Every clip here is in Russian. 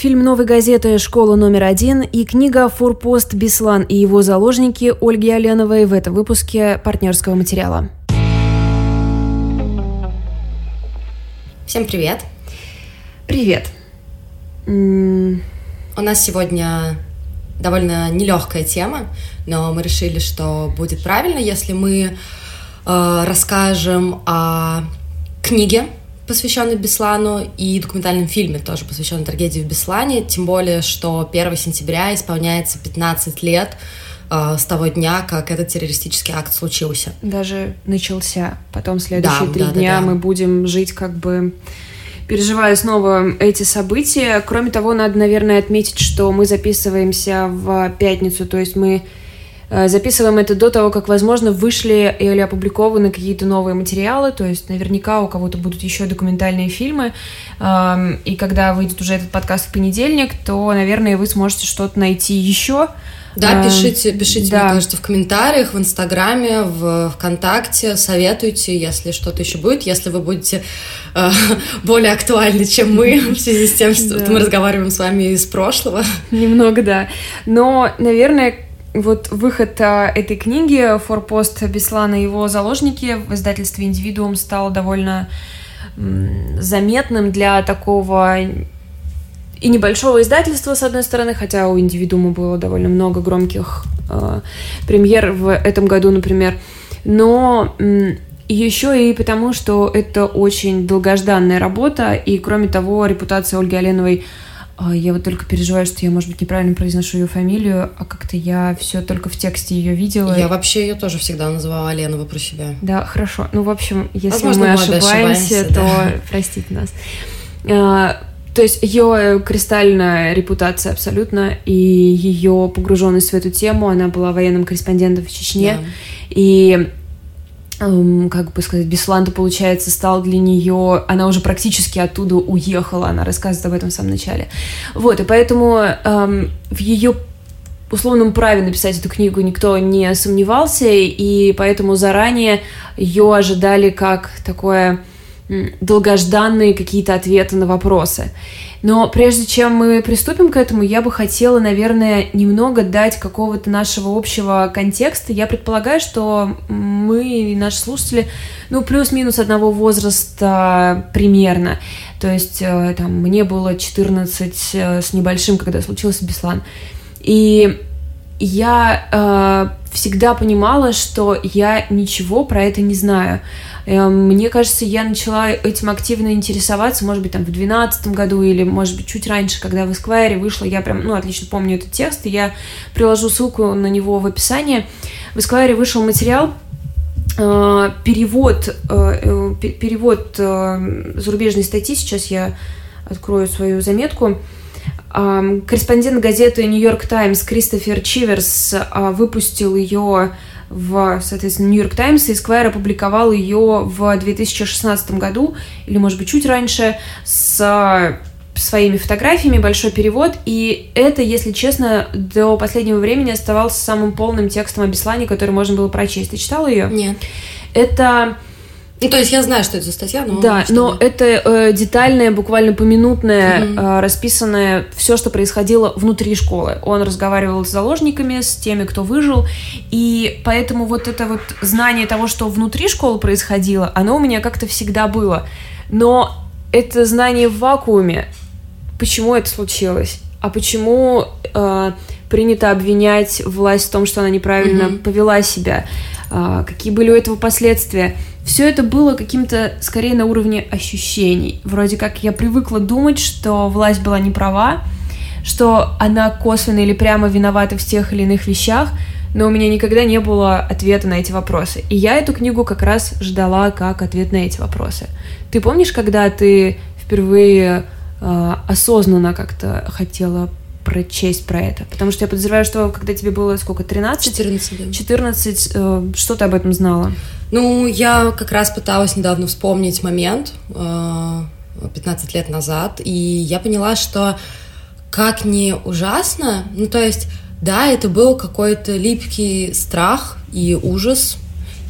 Фильм «Новой газеты. Школа номер один» и книга «Форпост. Беслан и его заложники» Ольги Оленовой в этом выпуске партнерского материала. Всем привет. Привет. У нас сегодня довольно нелегкая тема, но мы решили, что будет правильно, если мы э, расскажем о книге, посвященной Беслану, и документальном фильме, тоже посвященном трагедии в Беслане, тем более, что 1 сентября исполняется 15 лет э, с того дня, как этот террористический акт случился. Даже начался. Потом следующие да, три да, дня да, да. мы будем жить как бы переживая снова эти события. Кроме того, надо, наверное, отметить, что мы записываемся в пятницу, то есть мы записываем это до того, как, возможно, вышли или опубликованы какие-то новые материалы, то есть наверняка у кого-то будут еще документальные фильмы, эм, и когда выйдет уже этот подкаст в понедельник, то, наверное, вы сможете что-то найти еще. Да, эм, пишите, пишите, да. мне кажется, в комментариях, в Инстаграме, в ВКонтакте, советуйте, если что-то еще будет, если вы будете э, более актуальны, чем мы, в связи с тем, что мы разговариваем с вами из прошлого. Немного, да. Но, наверное, вот выход а, этой книги «Форпост Беслана и его заложники» в издательстве «Индивидуум» стал довольно заметным для такого и небольшого издательства, с одной стороны, хотя у «Индивидуума» было довольно много громких э, премьер в этом году, например, но э, еще и потому, что это очень долгожданная работа, и, кроме того, репутация Ольги Оленовой – я вот только переживаю, что я, может быть, неправильно произношу ее фамилию, а как-то я все только в тексте ее видела. Я вообще ее тоже всегда называла Ленова про себя. Да, хорошо. Ну, в общем, если Возможно, мы ошибаемся, то да. простите нас. А, то есть ее кристальная репутация абсолютно, и ее погруженность в эту тему, она была военным корреспондентом в Чечне, да. и как бы сказать, Бесланда, получается, стал для нее, она уже практически оттуда уехала, она рассказывает об этом в самом начале. Вот, и поэтому эм, в ее условном праве написать эту книгу никто не сомневался, и поэтому заранее ее ожидали как такое долгожданные какие-то ответы на вопросы. Но прежде чем мы приступим к этому, я бы хотела, наверное, немного дать какого-то нашего общего контекста. Я предполагаю, что мы и наши слушатели, ну, плюс-минус одного возраста примерно. То есть, э, там, мне было 14 э, с небольшим, когда случился Беслан. И я э, всегда понимала, что я ничего про это не знаю. Эм, мне кажется, я начала этим активно интересоваться, может быть, там в 2012 году или, может быть, чуть раньше, когда в Esquire вышла, я прям, ну, отлично помню этот текст, и я приложу ссылку на него в описании. В Esquire вышел материал, э, перевод, э, э, перевод зарубежной статьи, сейчас я открою свою заметку, корреспондент газеты «Нью-Йорк Таймс» Кристофер Чиверс выпустил ее в, соответственно, Нью-Йорк Таймс, и Esquire опубликовал ее в 2016 году, или, может быть, чуть раньше, с своими фотографиями, большой перевод, и это, если честно, до последнего времени оставался самым полным текстом о Беслане, который можно было прочесть. Ты читала ее? Нет. Это ну, то есть я знаю, что это за статья, но... Да, но это э, детальное, буквально поминутное, mm-hmm. э, расписанное все, что происходило внутри школы. Он разговаривал с заложниками, с теми, кто выжил, и поэтому вот это вот знание того, что внутри школы происходило, оно у меня как-то всегда было. Но это знание в вакууме, почему это случилось, а почему э, принято обвинять власть в том, что она неправильно mm-hmm. повела себя, э, какие были у этого последствия – все это было каким-то скорее на уровне ощущений. Вроде как я привыкла думать, что власть была не права, что она косвенно или прямо виновата в тех или иных вещах, но у меня никогда не было ответа на эти вопросы. И я эту книгу как раз ждала как ответ на эти вопросы. Ты помнишь, когда ты впервые э, осознанно как-то хотела прочесть про это? Потому что я подозреваю, что когда тебе было сколько, 13? 14, да. 14, э, что ты об этом знала? Ну, я как раз пыталась недавно вспомнить момент, 15 э, лет назад, и я поняла, что как не ужасно, ну, то есть, да, это был какой-то липкий страх и ужас,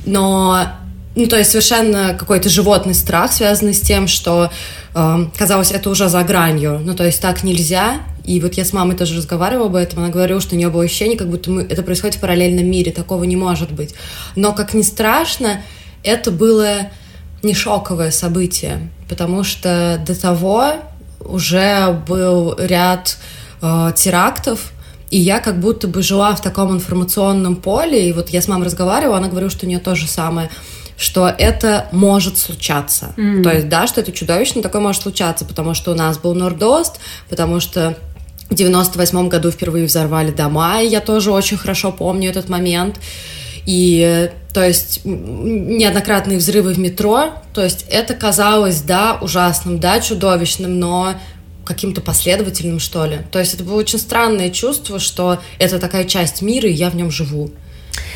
но, ну, то есть, совершенно какой-то животный страх, связанный с тем, что э, казалось, это уже за гранью. Ну, то есть так нельзя. И вот я с мамой тоже разговаривала об этом, она говорила, что у нее было ощущение, как будто мы, это происходит в параллельном мире, такого не может быть. Но, как ни страшно, это было не шоковое событие, потому что до того уже был ряд э, терактов, и я как будто бы жила в таком информационном поле, и вот я с мамой разговаривала, она говорила, что у нее то же самое что это может случаться. Mm. То есть, да, что это чудовищно, такое может случаться, потому что у нас был Нордост, потому что в 98 году впервые взорвали дома, и я тоже очень хорошо помню этот момент. И, то есть, неоднократные взрывы в метро, то есть, это казалось, да, ужасным, да, чудовищным, но каким-то последовательным, что ли. То есть, это было очень странное чувство, что это такая часть мира, и я в нем живу.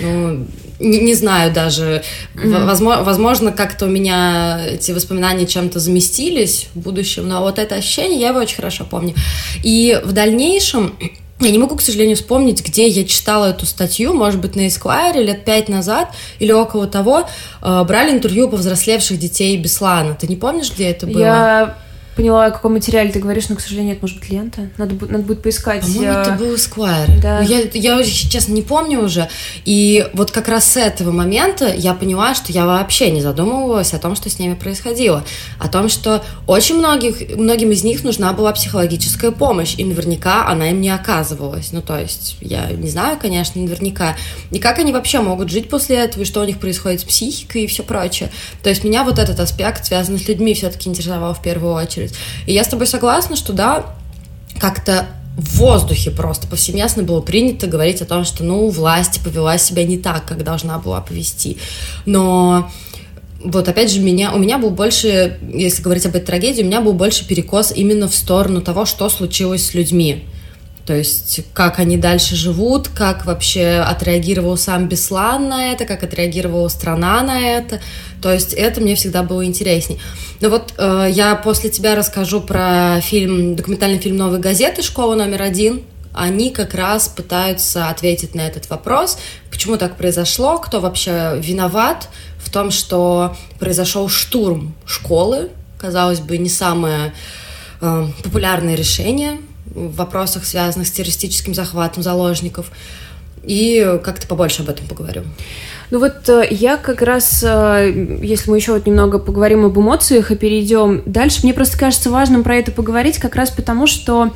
Ну, не, не знаю даже. Mm-hmm. Возможно, возможно, как-то у меня эти воспоминания чем-то заместились в будущем, но вот это ощущение я его очень хорошо помню. И в дальнейшем я не могу, к сожалению, вспомнить, где я читала эту статью, может быть, на Esquire лет пять назад или около того, э, брали интервью повзрослевших детей Беслана. Ты не помнишь, где это было? Я поняла, о каком материале ты говоришь, но, к сожалению, это может быть лента. Надо, надо будет поискать. По-моему, это был Esquire. Да. Я, я, честно, не помню уже. И вот как раз с этого момента я поняла, что я вообще не задумывалась о том, что с ними происходило. О том, что очень многих, многим из них нужна была психологическая помощь, и наверняка она им не оказывалась. Ну, то есть, я не знаю, конечно, наверняка. И как они вообще могут жить после этого, и что у них происходит с психикой и все прочее. То есть, меня вот этот аспект, связанный с людьми, все-таки интересовал в первую очередь очередь. И я с тобой согласна, что да, как-то в воздухе просто повсеместно было принято говорить о том, что, ну, власть повела себя не так, как должна была повести. Но вот опять же, меня, у меня был больше, если говорить об этой трагедии, у меня был больше перекос именно в сторону того, что случилось с людьми. То есть, как они дальше живут, как вообще отреагировал сам Беслан на это, как отреагировала страна на это. То есть, это мне всегда было интересней. Но вот э, я после тебя расскажу про фильм, документальный фильм «Новой газеты. Школа номер один». Они как раз пытаются ответить на этот вопрос, почему так произошло, кто вообще виноват в том, что произошел штурм школы, казалось бы, не самое э, популярное решение в вопросах, связанных с террористическим захватом заложников. И как-то побольше об этом поговорю. Ну вот э, я как раз, э, если мы еще вот немного поговорим об эмоциях и перейдем дальше, мне просто кажется важным про это поговорить, как раз потому, что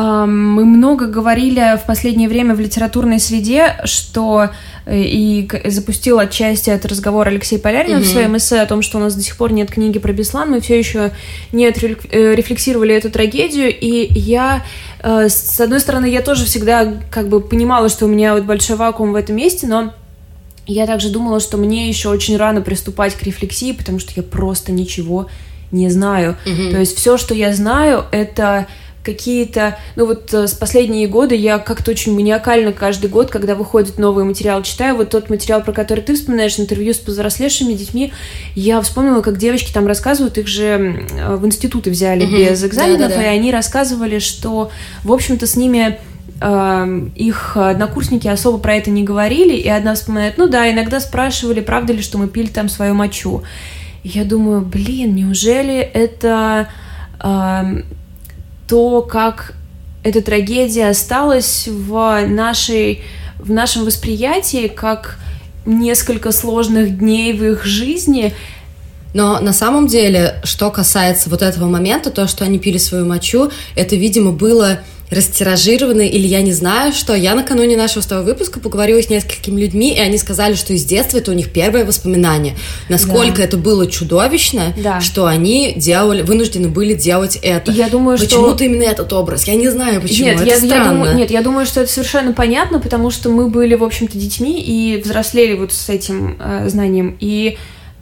мы много говорили в последнее время в литературной среде, что э, и запустил отчасти этот разговор Алексей Полярин mm-hmm. в своем эссе о том, что у нас до сих пор нет книги про Беслан, мы все еще не отрефлексировали эту трагедию, и я, э, с одной стороны, я тоже всегда как бы понимала, что у меня вот большой вакуум в этом месте, но я также думала, что мне еще очень рано приступать к рефлексии, потому что я просто ничего не знаю. Mm-hmm. То есть все, что я знаю, это какие-то, ну вот э, с последние годы я как-то очень маниакально каждый год, когда выходит новый материал, читаю. Вот тот материал, про который ты вспоминаешь, интервью с повзрослевшими детьми, я вспомнила, как девочки там рассказывают, их же в институты взяли угу. без экзаменов, да, да, да. и они рассказывали, что, в общем-то, с ними эм, их однокурсники особо про это не говорили, и одна вспоминает, ну да, иногда спрашивали, правда ли, что мы пили там свою мочу. И я думаю, блин, неужели это эм, то, как эта трагедия осталась в, нашей, в нашем восприятии, как несколько сложных дней в их жизни. Но на самом деле, что касается вот этого момента, то, что они пили свою мочу, это, видимо, было растиражированы, или я не знаю, что я накануне нашего второго выпуска поговорила с несколькими людьми, и они сказали, что из детства это у них первое воспоминание. Насколько да. это было чудовищно, да. что они делали, вынуждены были делать это. Я думаю, Почему-то что... именно этот образ. Я не знаю, почему. Нет, это я, странно. Я думаю, нет, я думаю, что это совершенно понятно, потому что мы были, в общем-то, детьми и взрослели вот с этим э, знанием. И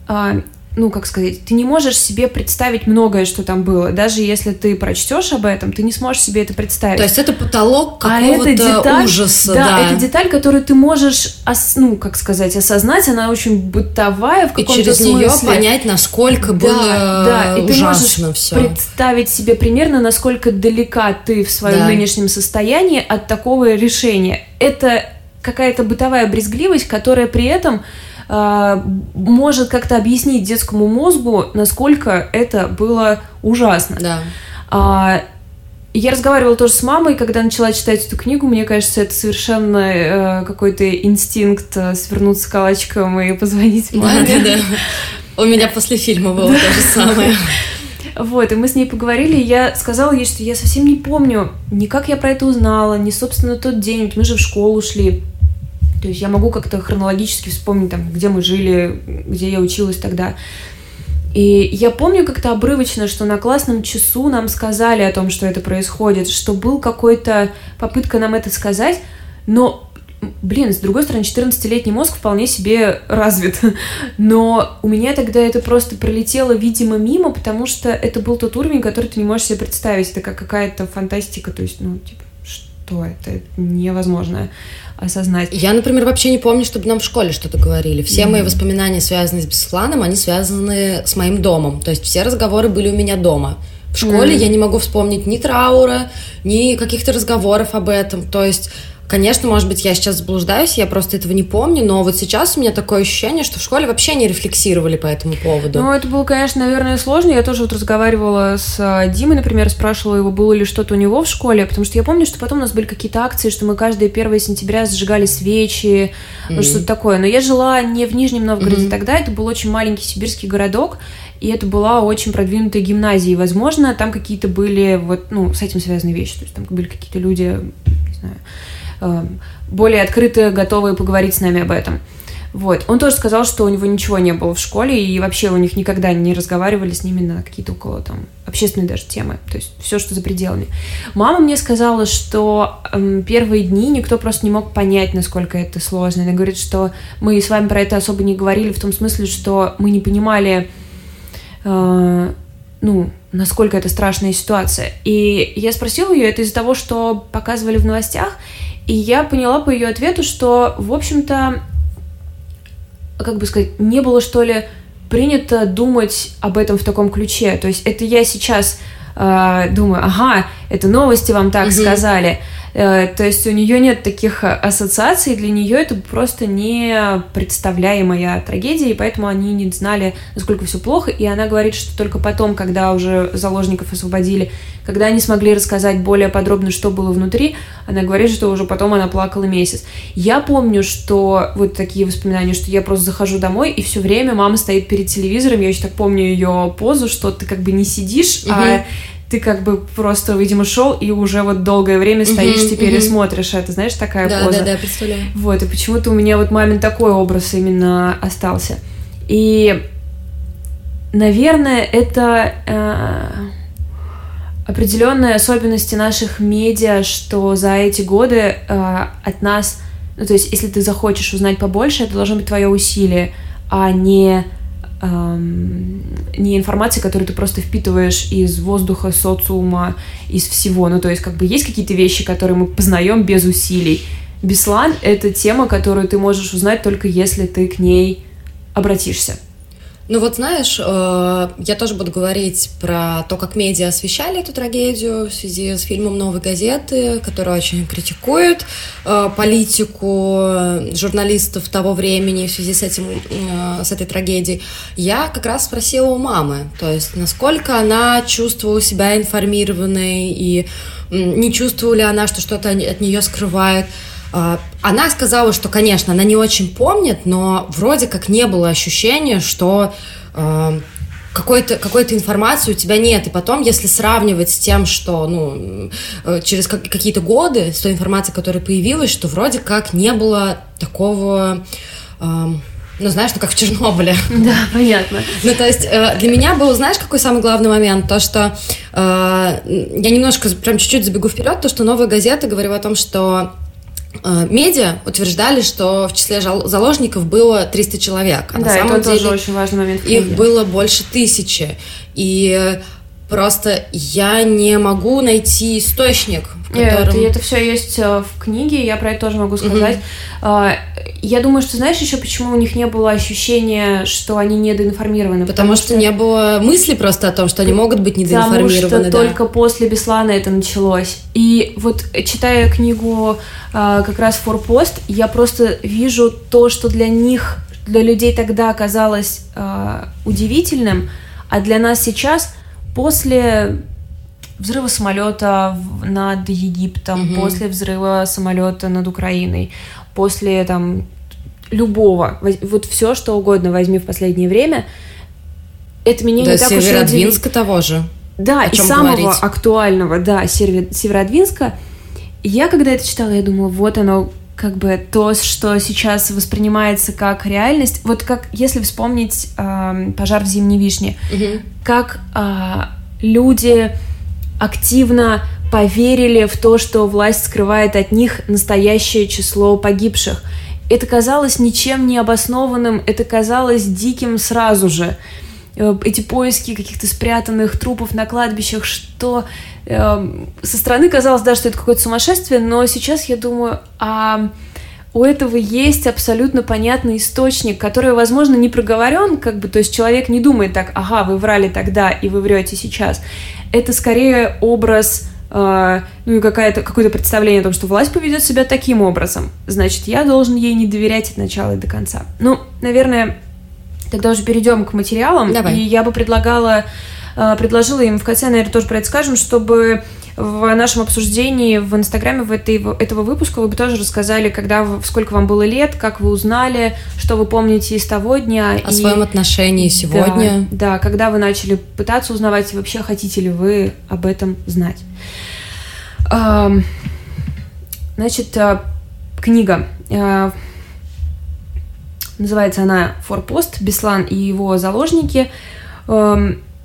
э, ну, как сказать, ты не можешь себе представить многое, что там было. Даже если ты прочтешь об этом, ты не сможешь себе это представить. То есть это потолок какого-то а это деталь, ужаса. Да, да, это деталь, которую ты можешь, ос, ну, как сказать, осознать. Она очень бытовая в каком-то И через смысле. нее понять, насколько да, было да, и ужасно ты можешь все. представить себе примерно, насколько далека ты в своем да. нынешнем состоянии от такого решения. Это какая-то бытовая брезгливость, которая при этом э, может как-то объяснить детскому мозгу, насколько это было ужасно. Да. А, я разговаривала тоже с мамой, когда начала читать эту книгу, мне кажется, это совершенно э, какой-то инстинкт э, свернуться калачиком и позвонить маме. Да, да, да. У меня после фильма было то же самое. Вот, и мы с ней поговорили, и я сказала ей, что я совсем не помню, ни как я про это узнала, ни, собственно, тот день, ведь мы же в школу шли. То есть я могу как-то хронологически вспомнить, там, где мы жили, где я училась тогда. И я помню как-то обрывочно, что на классном часу нам сказали о том, что это происходит, что был какой-то попытка нам это сказать, но блин, с другой стороны, 14-летний мозг вполне себе развит. Но у меня тогда это просто пролетело, видимо, мимо, потому что это был тот уровень, который ты не можешь себе представить. Это как какая-то фантастика, то есть, ну, типа, что это? Это невозможно осознать. Я, например, вообще не помню, чтобы нам в школе что-то говорили. Все mm-hmm. мои воспоминания, связанные с Бесланом, они связаны с моим домом. То есть все разговоры были у меня дома. В школе mm-hmm. я не могу вспомнить ни траура, ни каких-то разговоров об этом. То есть Конечно, может быть, я сейчас заблуждаюсь, я просто этого не помню, но вот сейчас у меня такое ощущение, что в школе вообще не рефлексировали по этому поводу. Ну, это было, конечно, наверное, сложно. Я тоже вот разговаривала с а, Димой, например, спрашивала его, было ли что-то у него в школе, потому что я помню, что потом у нас были какие-то акции, что мы каждое 1 сентября зажигали свечи, mm-hmm. что-то такое. Но я жила не в Нижнем Новгороде mm-hmm. тогда, это был очень маленький сибирский городок, и это была очень продвинутая гимназия, и, возможно, там какие-то были вот, ну, с этим связанные вещи, то есть там были какие-то люди, не знаю, более открыто готовые поговорить с нами об этом. Вот. Он тоже сказал, что у него ничего не было в школе, и вообще у них никогда не разговаривали с ними на какие-то около там общественные даже темы. То есть все, что за пределами. Мама мне сказала, что эм, первые дни никто просто не мог понять, насколько это сложно. Она говорит, что мы с вами про это особо не говорили, в том смысле, что мы не понимали, э, ну, насколько это страшная ситуация. И я спросила ее, это из-за того, что показывали в новостях, и я поняла по ее ответу, что, в общем-то, как бы сказать, не было, что ли, принято думать об этом в таком ключе. То есть это я сейчас э, думаю, ага, это новости вам так mm-hmm. сказали. Э, то есть у нее нет таких ассоциаций, для нее это просто не представляемая трагедия, и поэтому они не знали, насколько все плохо. И она говорит, что только потом, когда уже заложников освободили, когда они смогли рассказать более подробно, что было внутри, она говорит, что уже потом она плакала месяц. Я помню, что вот такие воспоминания, что я просто захожу домой, и все время мама стоит перед телевизором, я еще так помню ее позу, что ты как бы не сидишь, угу. а ты как бы просто, видимо, шел и уже вот долгое время стоишь uh-huh, теперь uh-huh. и смотришь это, знаешь, такая да, поза. Да, да, представляю. Вот, и почему-то у меня вот мамин такой образ именно остался. И, наверное, это э, определенные особенности наших медиа, что за эти годы э, от нас, ну, то есть, если ты захочешь узнать побольше, это должно быть твое усилие, а не эм, не информация, которую ты просто впитываешь из воздуха, социума, из всего. Ну, то есть, как бы есть какие-то вещи, которые мы познаем без усилий. Беслан — это тема, которую ты можешь узнать только если ты к ней обратишься. Ну вот знаешь, э, я тоже буду говорить про то, как медиа освещали эту трагедию в связи с фильмом «Новой газеты», который очень критикует э, политику журналистов того времени в связи с, этим, э, с этой трагедией. Я как раз спросила у мамы, то есть насколько она чувствовала себя информированной и не чувствовала ли она, что что-то от нее скрывает. А, она сказала, что, конечно, она не очень помнит, но вроде как не было ощущения, что э, какой-то какой-то информации у тебя нет. И потом, если сравнивать с тем, что ну, э, через какие-то годы, с той информацией, которая появилась, что вроде как не было такого... Ну, знаешь, ну как в Чернобыле. Да, понятно. Ну, то есть э, для меня был, знаешь, какой самый главный момент? То, что э, я немножко, прям чуть-чуть забегу вперед, то, что новая газета говорила о том, что медиа утверждали, что в числе заложников было 300 человек. А да, на самом это деле тоже очень важный момент. Их было больше тысячи. И просто я не могу найти источник, в котором... Нет, это все есть э, в книге, я про это тоже могу сказать. Угу. Я думаю, что знаешь еще, почему у них не было ощущения, что они недоинформированы? Потому, потому что, что не было мысли просто о том, что они могут быть недоинформированы. Потому что да. только после Беслана это началось. И вот читая книгу а, как раз «Форпост», я просто вижу то, что для них для людей тогда казалось э, удивительным, а для нас сейчас после взрыва самолета над Египтом, mm-hmm. после взрыва самолета над Украиной, после там любого, вот все что угодно возьми в последнее время, это меня да, не так уж и удивит. того же. Да, и самого говорить? актуального, да, Северодвинска. Я когда это читала, я думала, вот оно, как бы то, что сейчас воспринимается как реальность. Вот как если вспомнить э, пожар в Зимней Вишне, угу. как э, люди активно поверили в то, что власть скрывает от них настоящее число погибших. Это казалось ничем не обоснованным, это казалось диким сразу же. Э, эти поиски каких-то спрятанных трупов на кладбищах, что со стороны казалось, да, что это какое-то сумасшествие, но сейчас я думаю, а у этого есть абсолютно понятный источник, который, возможно, не проговорен, как бы, то есть человек не думает так, ага, вы врали тогда и вы врете сейчас. Это скорее образ Uh, ну и какое-то какое представление о том, что власть поведет себя таким образом, значит, я должен ей не доверять от начала и до конца. Ну, наверное, Тогда уже перейдем к материалам. Давай. И я бы предлагала, предложила им в конце, наверное, тоже про это скажем, чтобы в нашем обсуждении в Инстаграме в этой, этого выпуска вы бы тоже рассказали, когда вы, сколько вам было лет, как вы узнали, что вы помните из того дня. О и... своем отношении сегодня. Да, да, когда вы начали пытаться узнавать, вообще хотите ли вы об этом знать. Значит, э, книга э, Называется она «Форпост. Беслан и его заложники».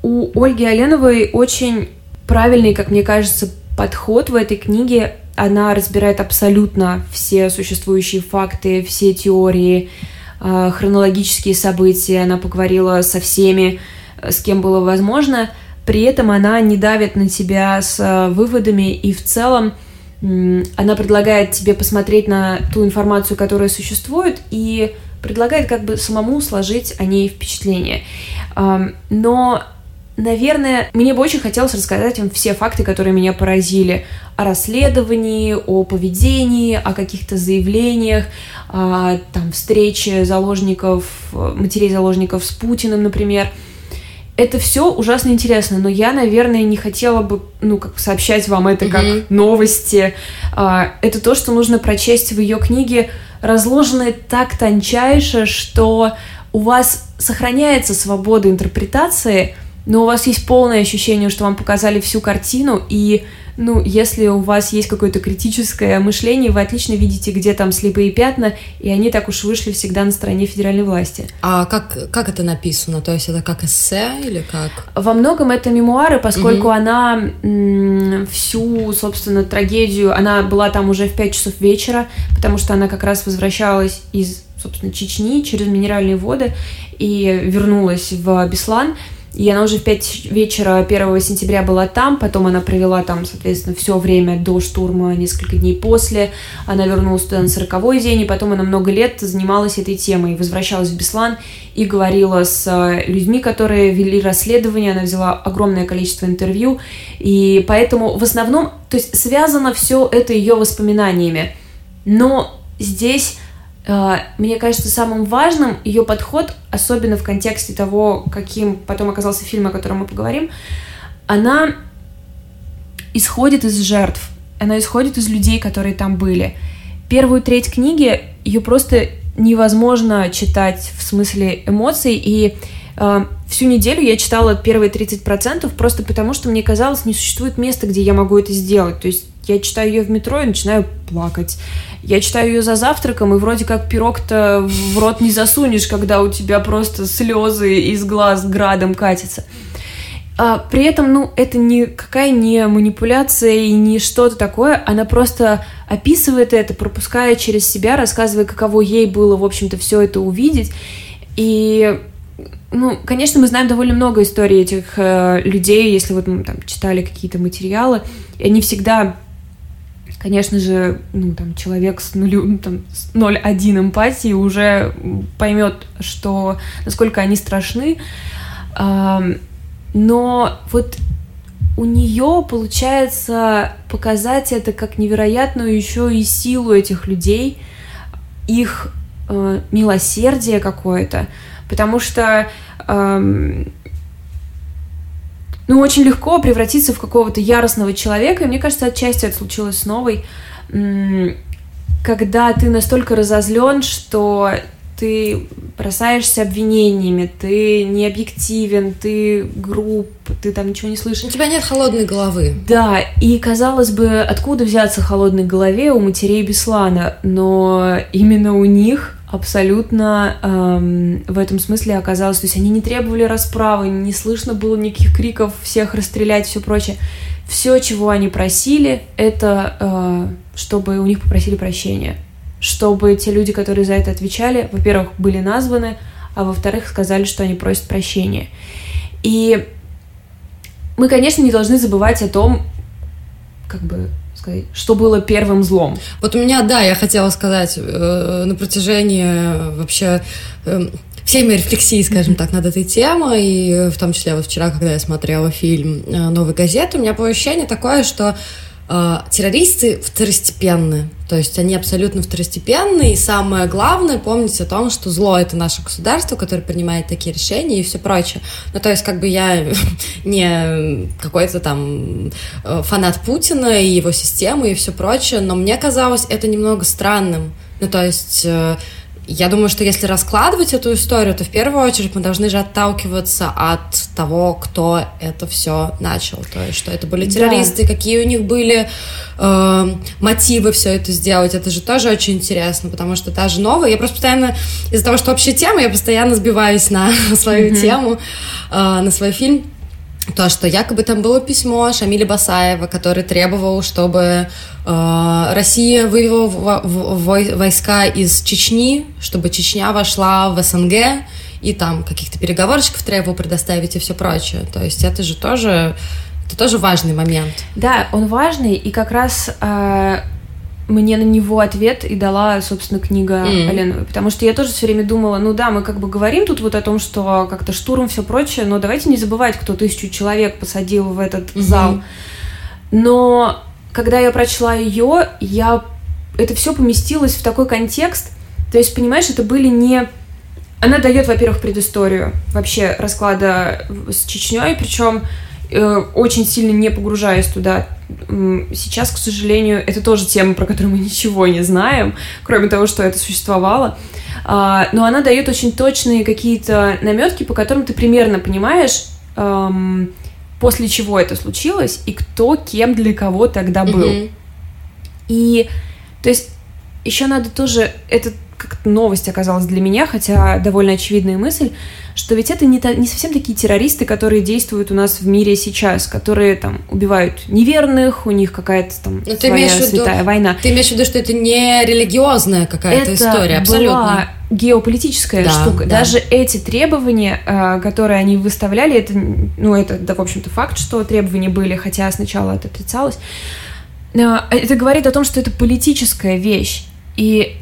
У Ольги Оленовой очень правильный, как мне кажется, подход в этой книге. Она разбирает абсолютно все существующие факты, все теории, э, хронологические события. Она поговорила со всеми, с кем было возможно. При этом она не давит на тебя с э, выводами и в целом она предлагает тебе посмотреть на ту информацию, которая существует, и предлагает как бы самому сложить о ней впечатление. Но Наверное, мне бы очень хотелось рассказать вам все факты, которые меня поразили о расследовании, о поведении, о каких-то заявлениях, о там, встрече заложников, матерей заложников с Путиным, например. Это все ужасно интересно, но я, наверное, не хотела бы, ну, как сообщать вам это как mm-hmm. новости. А, это то, что нужно прочесть в ее книге разложены так тончайше, что у вас сохраняется свобода интерпретации, но у вас есть полное ощущение, что вам показали всю картину, и, ну, если у вас есть какое-то критическое мышление, вы отлично видите, где там слепые пятна, и они так уж вышли всегда на стороне федеральной власти. А как, как это написано? То есть это как эссе или как? Во многом это мемуары, поскольку угу. она м- всю, собственно, трагедию, она была там уже в 5 часов вечера, потому что она как раз возвращалась из, собственно, Чечни через минеральные воды и вернулась в Беслан. И она уже в 5 вечера 1 сентября была там, потом она провела там, соответственно, все время до штурма, несколько дней после. Она вернулась туда на 40 день, и потом она много лет занималась этой темой, возвращалась в Беслан и говорила с э, людьми, которые вели расследование, она взяла огромное количество интервью, и поэтому в основном, то есть связано все это ее воспоминаниями. Но здесь мне кажется, самым важным ее подход, особенно в контексте того, каким потом оказался фильм, о котором мы поговорим, она исходит из жертв, она исходит из людей, которые там были. Первую треть книги ее просто невозможно читать в смысле эмоций, и э, всю неделю я читала первые 30% просто потому, что мне казалось, не существует места, где я могу это сделать. То есть я читаю ее в метро и начинаю плакать. Я читаю ее за завтраком, и вроде как пирог-то в рот не засунешь, когда у тебя просто слезы из глаз градом катятся. А, при этом, ну, это никакая не манипуляция и не что-то такое, она просто описывает это, пропуская через себя, рассказывая, каково ей было, в общем-то, все это увидеть. И ну, конечно, мы знаем довольно много историй этих э, людей, если вот мы там читали какие-то материалы, и они всегда конечно же, ну, там, человек с нулю, ну, там, с 0,1 эмпатии уже поймет, что, насколько они страшны. Но вот у нее получается показать это как невероятную еще и силу этих людей, их э, милосердие какое-то, потому что э, ну, очень легко превратиться в какого-то яростного человека, и мне кажется, отчасти это случилось с новой, когда ты настолько разозлен, что ты бросаешься обвинениями, ты не объективен, ты груб, ты там ничего не слышишь. У тебя нет холодной головы. Да, и казалось бы, откуда взяться холодной голове у матерей Беслана, но именно у них абсолютно эм, в этом смысле оказалось, то есть они не требовали расправы, не слышно было никаких криков всех расстрелять, все прочее. Все, чего они просили, это э, чтобы у них попросили прощения, чтобы те люди, которые за это отвечали, во-первых, были названы, а во-вторых, сказали, что они просят прощения. И мы, конечно, не должны забывать о том, как бы что было первым злом? Вот у меня, да, я хотела сказать, э, на протяжении э, вообще э, всей моей рефлексии, скажем так, над этой темой, и в том числе вот вчера, когда я смотрела фильм э, «Новый газет», у меня было ощущение такое, что террористы второстепенны. То есть они абсолютно второстепенные, и самое главное помнить о том, что зло — это наше государство, которое принимает такие решения и все прочее. Ну, то есть как бы я не какой-то там э, фанат Путина и его системы и все прочее, но мне казалось это немного странным. Ну, то есть э, я думаю, что если раскладывать эту историю, то в первую очередь мы должны же отталкиваться от того, кто это все начал. То есть, что это были террористы, да. какие у них были э, мотивы все это сделать. Это же тоже очень интересно, потому что та же новая. Я просто постоянно, из-за того, что общая тема, я постоянно сбиваюсь на свою mm-hmm. тему, э, на свой фильм то, что якобы там было письмо Шамиля Басаева, который требовал, чтобы э, Россия вывела в, в, в, войска из Чечни, чтобы Чечня вошла в СНГ, и там каких-то переговорщиков требовал предоставить и все прочее. То есть это же тоже, это тоже важный момент. Да, он важный, и как раз э, мне на него ответ и дала, собственно, книга mm. Аленовой. Потому что я тоже все время думала, ну да, мы как бы говорим тут вот о том, что как-то штурм, все прочее, но давайте не забывать, кто тысячу человек посадил в этот mm-hmm. зал. Но когда я прочла ее, я это все поместилось в такой контекст. То есть, понимаешь, это были не она дает, во-первых, предысторию вообще расклада с Чечней, причем очень сильно не погружаясь туда Сейчас, к сожалению, это тоже тема, про которую мы ничего не знаем, кроме того, что это существовало. А, но она дает очень точные какие-то наметки, по которым ты примерно понимаешь, после чего это случилось и кто кем для кого тогда был. Mm-hmm. И то есть еще надо тоже это как новость оказалась для меня, хотя довольно очевидная мысль, что ведь это не, та, не совсем такие террористы, которые действуют у нас в мире сейчас, которые там убивают неверных, у них какая-то там Но своя святая виду, война. Ты имеешь в виду, что это не религиозная какая-то это история, абсолютно. Была геополитическая да, штука. Да. Даже эти требования, э, которые они выставляли, это, ну, это, да, в общем-то, факт, что требования были, хотя сначала это отрицалось. Это говорит о том, что это политическая вещь. И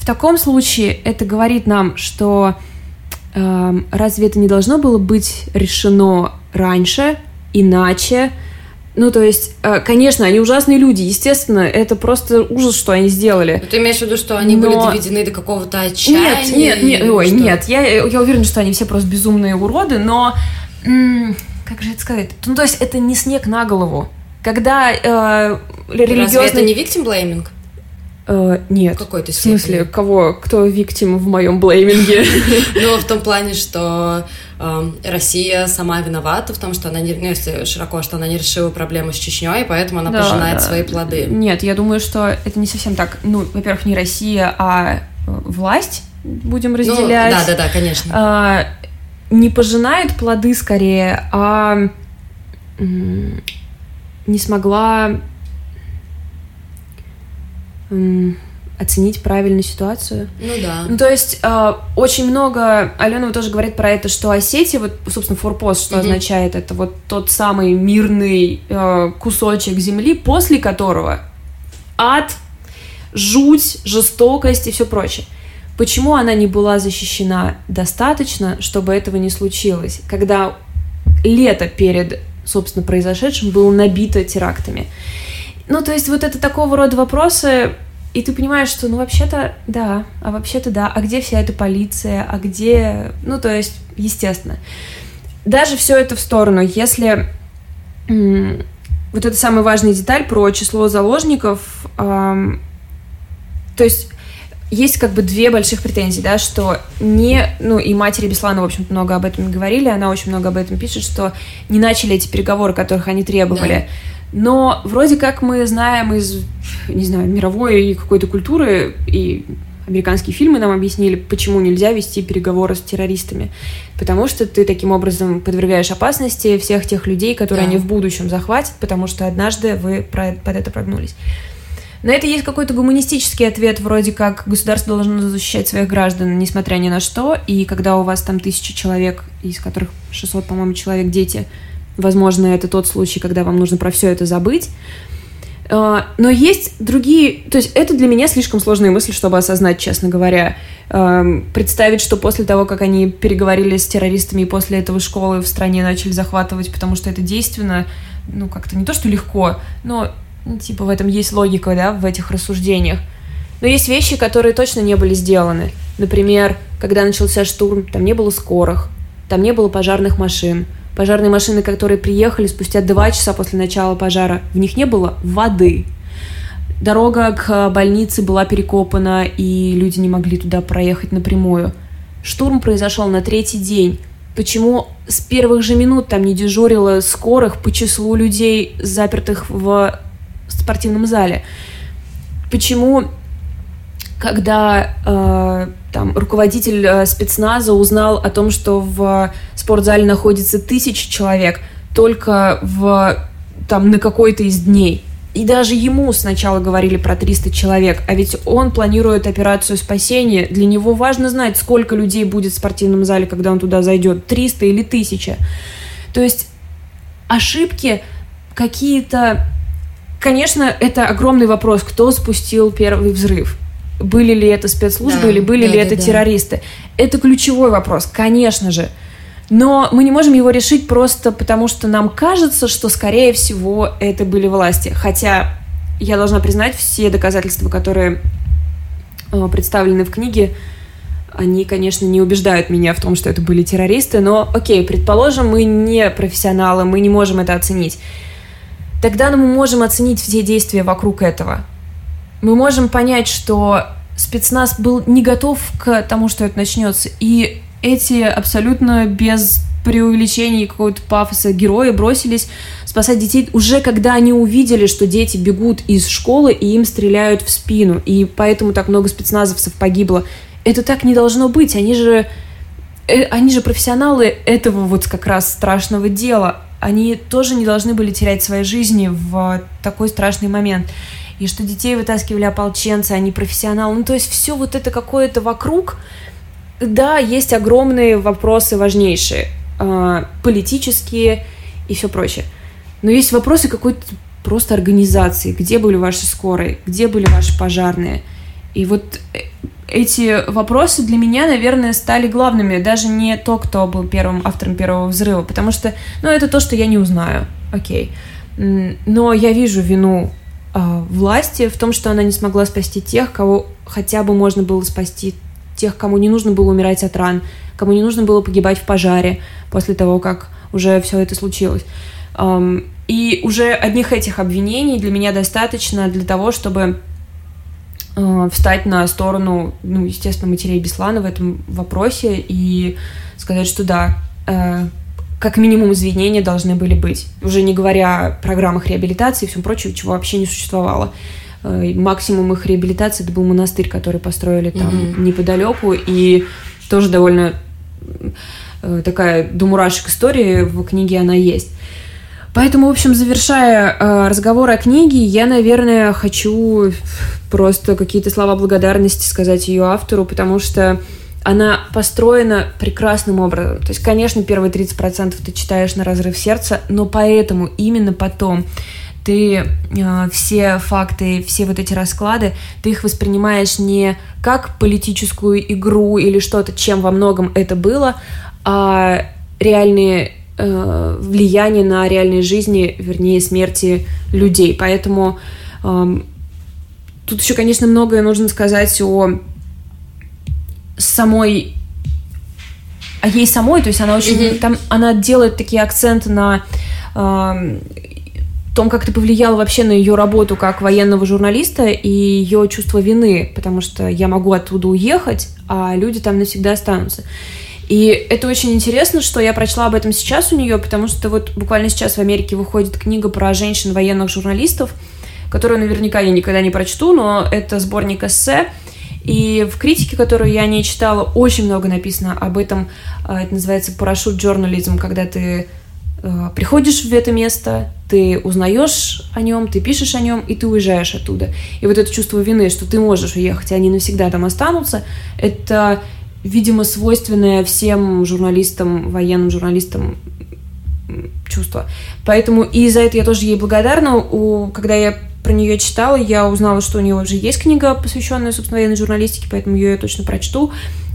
в таком случае это говорит нам, что э, разве это не должно было быть решено раньше, иначе? Ну, то есть, э, конечно, они ужасные люди, естественно, это просто ужас, что они сделали. Но ты имеешь в виду, что они Но... были доведены до какого-то отчаяния? Нет, нет, нет, ой, что? нет, я, я уверена, что они все просто безумные уроды, но, как же это сказать? Ну, то есть, это не снег на голову. Когда э, религиозный... Разве это не victim blaming? Uh, нет. Какой-то В смысле, кого? Кто виктим в моем блейминге? Ну, в том плане, что эм, Россия сама виновата в том, что она не, ну, если широко, что она не решила проблему с Чечней, поэтому она пожинает свои плоды. Нет, я думаю, что это не совсем так. Ну, во-первых, не Россия, а э, власть будем ну, разделять. да, да, да, конечно. А, не пожинает плоды скорее, а не смогла оценить правильную ситуацию. Ну да. Ну, то есть э, очень много, Алена тоже говорит про это, что Осетия, вот, собственно, форпост, что mm-hmm. означает, это вот тот самый мирный э, кусочек земли, после которого ад, жуть, жестокость и все прочее. Почему она не была защищена достаточно, чтобы этого не случилось, когда лето перед, собственно, произошедшим было набито терактами? Ну, то есть вот это такого рода вопросы, И ты понимаешь, что, ну, вообще-то, да, а вообще-то, да, а где вся эта полиция, а где... Ну, то есть, естественно. Даже все это в сторону. Если вот это самая важная деталь про число заложников, эм, то есть есть как бы две больших претензии, да, что не, ну и матери Беслана, в общем-то, много об этом говорили, она очень много об этом пишет, что не начали эти переговоры, которых они требовали. Да. Но вроде как мы знаем из, не знаю, мировой какой-то культуры и американские фильмы нам объяснили, почему нельзя вести переговоры с террористами. Потому что ты таким образом подвергаешь опасности всех тех людей, которые да. они в будущем захватят, потому что однажды вы под это прогнулись. На это есть какой-то гуманистический ответ, вроде как государство должно защищать своих граждан, несмотря ни на что, и когда у вас там тысячи человек, из которых 600, по-моему, человек дети, возможно, это тот случай, когда вам нужно про все это забыть. А, но есть другие... То есть это для меня слишком сложная мысль, чтобы осознать, честно говоря. Представить, что после того, как они переговорили с террористами, и после этого школы в стране начали захватывать, потому что это действенно, ну, как-то не то, что легко, но ну, типа в этом есть логика, да, в этих рассуждениях. Но есть вещи, которые точно не были сделаны. Например, когда начался штурм, там не было скорых, там не было пожарных машин. Пожарные машины, которые приехали спустя два часа после начала пожара, в них не было воды. Дорога к больнице была перекопана, и люди не могли туда проехать напрямую. Штурм произошел на третий день. Почему с первых же минут там не дежурило скорых по числу людей, запертых в спортивном зале. Почему, когда э, там руководитель э, спецназа узнал о том, что в спортзале находится тысяча человек, только в там на какой-то из дней. И даже ему сначала говорили про 300 человек, а ведь он планирует операцию спасения. Для него важно знать, сколько людей будет в спортивном зале, когда он туда зайдет, 300 или 1000. То есть ошибки какие-то Конечно, это огромный вопрос, кто спустил первый взрыв. Были ли это спецслужбы да, или были да, ли да, это да. террористы? Это ключевой вопрос, конечно же. Но мы не можем его решить просто потому, что нам кажется, что, скорее всего, это были власти. Хотя я должна признать, все доказательства, которые э, представлены в книге, они, конечно, не убеждают меня в том, что это были террористы, но окей, предположим, мы не профессионалы, мы не можем это оценить тогда мы можем оценить все действия вокруг этого. Мы можем понять, что спецназ был не готов к тому, что это начнется, и эти абсолютно без преувеличений какого-то пафоса герои бросились спасать детей уже когда они увидели, что дети бегут из школы и им стреляют в спину, и поэтому так много спецназовцев погибло. Это так не должно быть, они же, э, они же профессионалы этого вот как раз страшного дела, они тоже не должны были терять свои жизни в такой страшный момент. И что детей вытаскивали ополченцы, они профессионалы. Ну, то есть все вот это какое-то вокруг. Да, есть огромные вопросы важнейшие, э, политические и все прочее. Но есть вопросы какой-то просто организации. Где были ваши скорые? Где были ваши пожарные? И вот э, эти вопросы для меня, наверное, стали главными. Даже не то, кто был первым автором первого взрыва, потому что, ну, это то, что я не узнаю. Окей. Но я вижу вину э, власти в том, что она не смогла спасти тех, кого хотя бы можно было спасти, тех, кому не нужно было умирать от ран, кому не нужно было погибать в пожаре после того, как уже все это случилось. И уже одних этих обвинений для меня достаточно для того, чтобы э, встать на сторону, ну, естественно, матерей Беслана в этом вопросе и сказать, что да, э, как минимум извинения должны были быть. Уже не говоря о программах реабилитации и всем прочем, чего вообще не существовало. Э, максимум их реабилитации это был монастырь, который построили там mm-hmm. неподалеку, и тоже довольно э, такая до мурашек история в книге она есть. Поэтому, в общем, завершая э, разговор о книге, я, наверное, хочу просто какие-то слова благодарности сказать ее автору, потому что она построена прекрасным образом. То есть, конечно, первые 30% ты читаешь на разрыв сердца, но поэтому именно потом ты э, все факты, все вот эти расклады, ты их воспринимаешь не как политическую игру или что-то, чем во многом это было, а реальные э, влияние на реальной жизни, вернее, смерти людей. Поэтому э, тут еще, конечно, многое нужно сказать о самой о ей самой, то есть она очень mm-hmm. там она делает такие акценты на э, том, как это повлияло вообще на ее работу как военного журналиста и ее чувство вины, потому что я могу оттуда уехать, а люди там навсегда останутся. И это очень интересно, что я прочла об этом сейчас у нее, потому что вот буквально сейчас в Америке выходит книга про женщин военных журналистов, которую наверняка я никогда не прочту, но это сборник эссе. И в критике, которую я не читала, очень много написано об этом. А, это называется парашют журнализм, когда ты приходишь в это место, ты узнаешь о нем, ты пишешь о нем, и ты уезжаешь оттуда. И вот это чувство вины, что ты можешь уехать, и они навсегда там останутся, это видимо, свойственное всем журналистам, военным журналистам чувство. Поэтому и за это я тоже ей благодарна. У, когда я про нее читала, я узнала, что у нее уже есть книга, посвященная, собственно, военной журналистике, поэтому ее я точно прочту.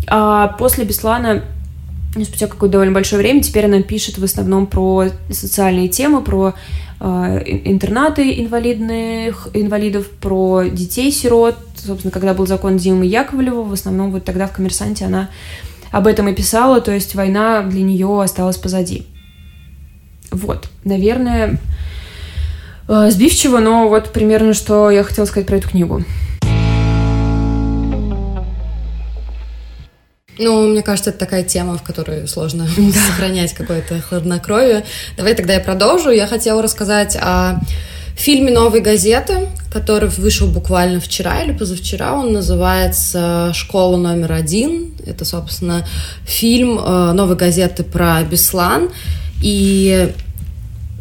А после Беслана спустя какое-то довольно большое время, теперь она пишет в основном про социальные темы, про э, интернаты инвалидных, инвалидов, про детей-сирот. Собственно, когда был закон Димы Яковлева, в основном вот тогда в «Коммерсанте» она об этом и писала, то есть война для нее осталась позади. Вот, наверное, э, сбивчиво, но вот примерно, что я хотела сказать про эту книгу. Ну, мне кажется, это такая тема, в которой сложно да. сохранять какое-то хладнокровие. Давай тогда я продолжу. Я хотела рассказать о фильме «Новой газеты», который вышел буквально вчера или позавчера. Он называется «Школа номер один». Это, собственно, фильм э, «Новой газеты» про Беслан. И,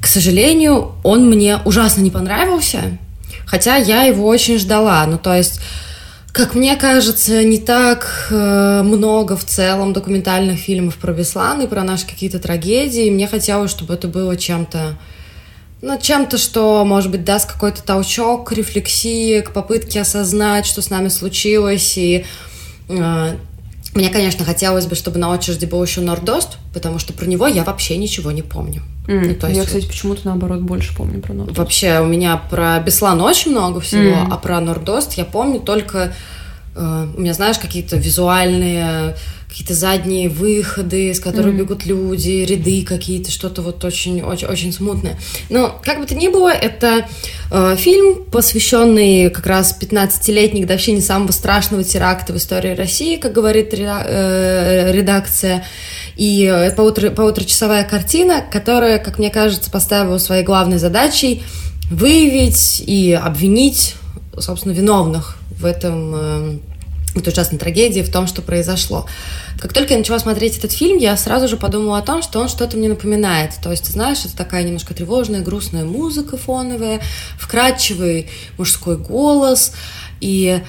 к сожалению, он мне ужасно не понравился, хотя я его очень ждала. Ну, то есть как мне кажется, не так э, много в целом документальных фильмов про Беслан и про наши какие-то трагедии. Мне хотелось, чтобы это было чем-то, ну, чем-то, что, может быть, даст какой-то толчок к рефлексии, к попытке осознать, что с нами случилось, и э, мне, конечно, хотелось бы, чтобы на очереди был еще Нордост, потому что про него я вообще ничего не помню. Mm. Ну, то есть... Я, кстати, почему-то наоборот больше помню про Нордост. Вообще, у меня про Беслан очень много всего, mm. а про Нордост я помню только... Э, у меня, знаешь, какие-то визуальные какие-то задние выходы, с которых mm-hmm. бегут люди, ряды какие-то, что-то вот очень, очень, очень смутное. Но как бы то ни было, это э, фильм, посвященный как раз 15-летней годовщине самого страшного теракта в истории России, как говорит э, редакция. И это полутора, полуторачасовая картина, которая, как мне кажется, поставила своей главной задачей выявить и обвинить, собственно, виновных в этом э, в этой ужасной трагедии, в том, что произошло. Как только я начала смотреть этот фильм, я сразу же подумала о том, что он что-то мне напоминает. То есть, знаешь, это такая немножко тревожная, грустная музыка фоновая, вкрадчивый мужской голос и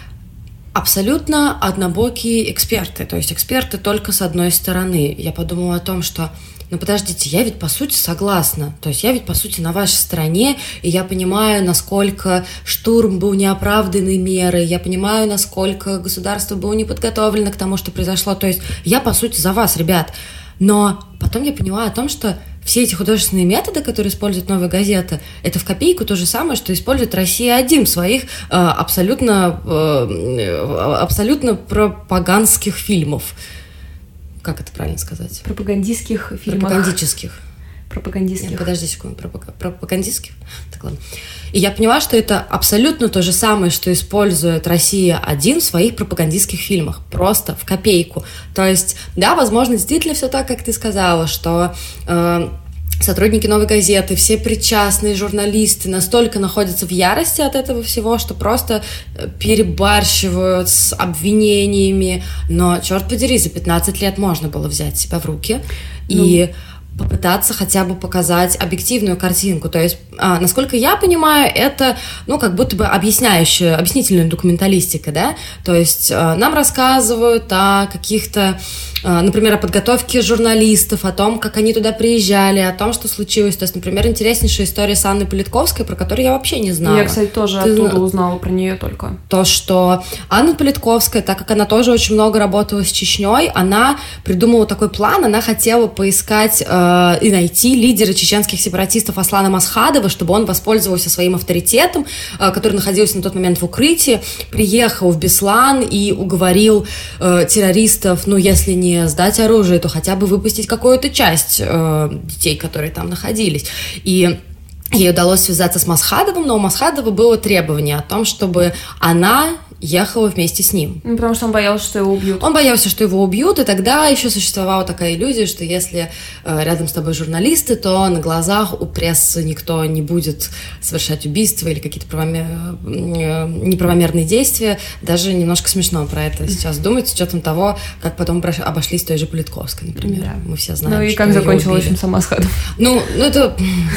абсолютно однобокие эксперты. То есть эксперты только с одной стороны. Я подумала о том, что но подождите, я ведь по сути согласна. То есть я ведь по сути на вашей стороне, и я понимаю, насколько штурм был неоправданной мерой, я понимаю, насколько государство было не подготовлено к тому, что произошло. То есть я по сути за вас, ребят. Но потом я поняла о том, что все эти художественные методы, которые использует новая газета, это в копейку то же самое, что использует Россия-1 в своих э, абсолютно, э, абсолютно пропагандских фильмов как это правильно сказать? Пропагандистских фильмах. Пропагандических. Пропагандистских. Нет, подожди секунду. Пропаг... Пропагандистских? Так, ладно. И я поняла, что это абсолютно то же самое, что использует Россия-1 в своих пропагандистских фильмах. Просто в копейку. То есть, да, возможно, действительно все так, как ты сказала, что... Э, сотрудники «Новой газеты», все причастные журналисты настолько находятся в ярости от этого всего, что просто э, перебарщивают с обвинениями. Но, черт подери, за 15 лет можно было взять себя в руки ну... и попытаться хотя бы показать объективную картинку. То есть, а, насколько я понимаю, это, ну, как будто бы объясняющая, объяснительная документалистика, да? То есть а, нам рассказывают о каких-то например, о подготовке журналистов, о том, как они туда приезжали, о том, что случилось. То есть, например, интереснейшая история с Анной Политковской, про которую я вообще не знала. Я, кстати, тоже Ты... оттуда узнала про нее только. То, что Анна Политковская, так как она тоже очень много работала с Чечней, она придумала такой план, она хотела поискать э, э, и найти лидера чеченских сепаратистов Аслана Масхадова, чтобы он воспользовался своим авторитетом, э, который находился на тот момент в укрытии, приехал в Беслан и уговорил э, террористов, ну, если не сдать оружие, то хотя бы выпустить какую-то часть э, детей, которые там находились. И Ей удалось связаться с Масхадовым, но у Масхадова было требование о том, чтобы она ехала вместе с ним. Ну, потому что он боялся, что его убьют. Он боялся, что его убьют, и тогда еще существовала такая иллюзия, что если э, рядом с тобой журналисты, то на глазах у прессы никто не будет совершать убийства или какие-то правомер... э, неправомерные действия. Даже немножко смешно про это сейчас думать, с учетом того, как потом обошлись той же Политковской, например. Да. Мы все знаем, Ну и как закончилась, в общем, сама Асхадов. Ну, ну это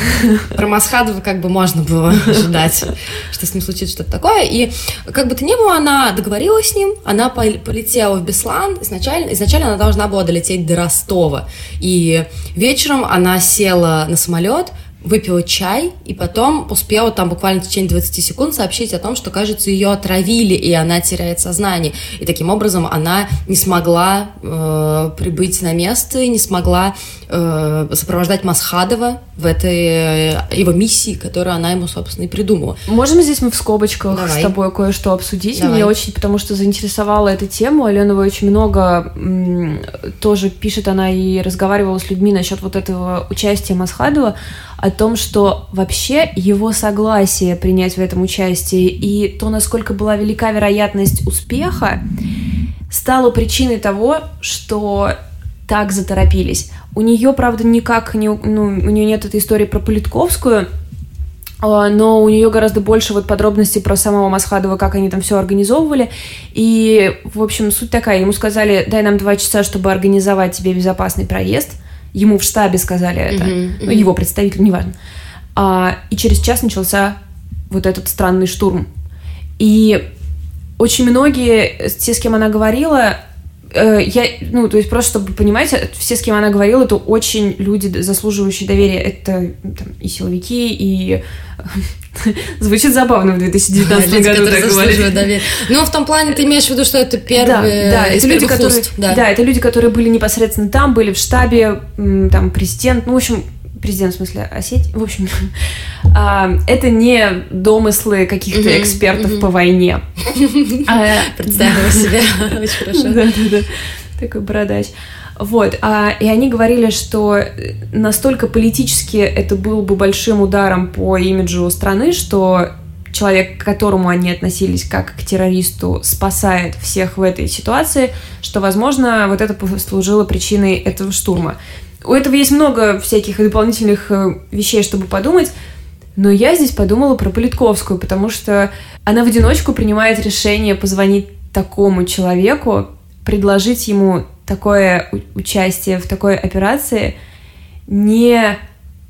про Масхадова как бы можно было ожидать, что с ним случится что-то такое. И как бы то ни было, она договорилась с ним, она полетела в Беслан. Изначально, изначально она должна была долететь до Ростова. И вечером она села на самолет, выпила чай и потом успела там буквально в течение 20 секунд сообщить о том, что, кажется, ее отравили, и она теряет сознание. И таким образом она не смогла э, прибыть на место и не смогла э, сопровождать Масхадова в этой э, его миссии, которую она ему, собственно, и придумала. Можем здесь мы в скобочках Давай. с тобой кое-что обсудить? Давай. Меня очень, потому что заинтересовала эта тема. Аленова очень много тоже пишет она и разговаривала с людьми насчет вот этого участия Масхадова о том, что вообще его согласие принять в этом участие и то, насколько была велика вероятность успеха, стало причиной того, что так заторопились. У нее, правда, никак не, ну, у нее нет этой истории про Политковскую, а, но у нее гораздо больше вот подробностей про самого Масхадова, как они там все организовывали. И, в общем, суть такая. Ему сказали, дай нам два часа, чтобы организовать тебе безопасный проезд – Ему в штабе сказали это, mm-hmm, ну, его представитель, неважно. А, и через час начался вот этот странный штурм. И очень многие, те, с кем она говорила, я, ну, то есть просто, чтобы понимать, все, с кем она говорила, это очень люди, заслуживающие доверия. Это там, и силовики, и Звучит забавно в 2019 люди, году так говорить. Ну, в том плане ты имеешь в виду, что это первые да, да, это люди, которые, да. да, это люди, которые были непосредственно там, были в штабе, там президент, ну, в общем, президент, в смысле, Осетии, в общем, а, это не домыслы каких-то экспертов по войне. А, Представила себя, очень хорошо. Да, да, да, такой бородач. Вот, а, и они говорили, что настолько политически это был бы большим ударом по имиджу страны, что человек, к которому они относились как к террористу, спасает всех в этой ситуации, что, возможно, вот это послужило причиной этого штурма. У этого есть много всяких дополнительных э, вещей, чтобы подумать, но я здесь подумала про Политковскую, потому что она в одиночку принимает решение позвонить такому человеку, предложить ему такое участие в такой операции, не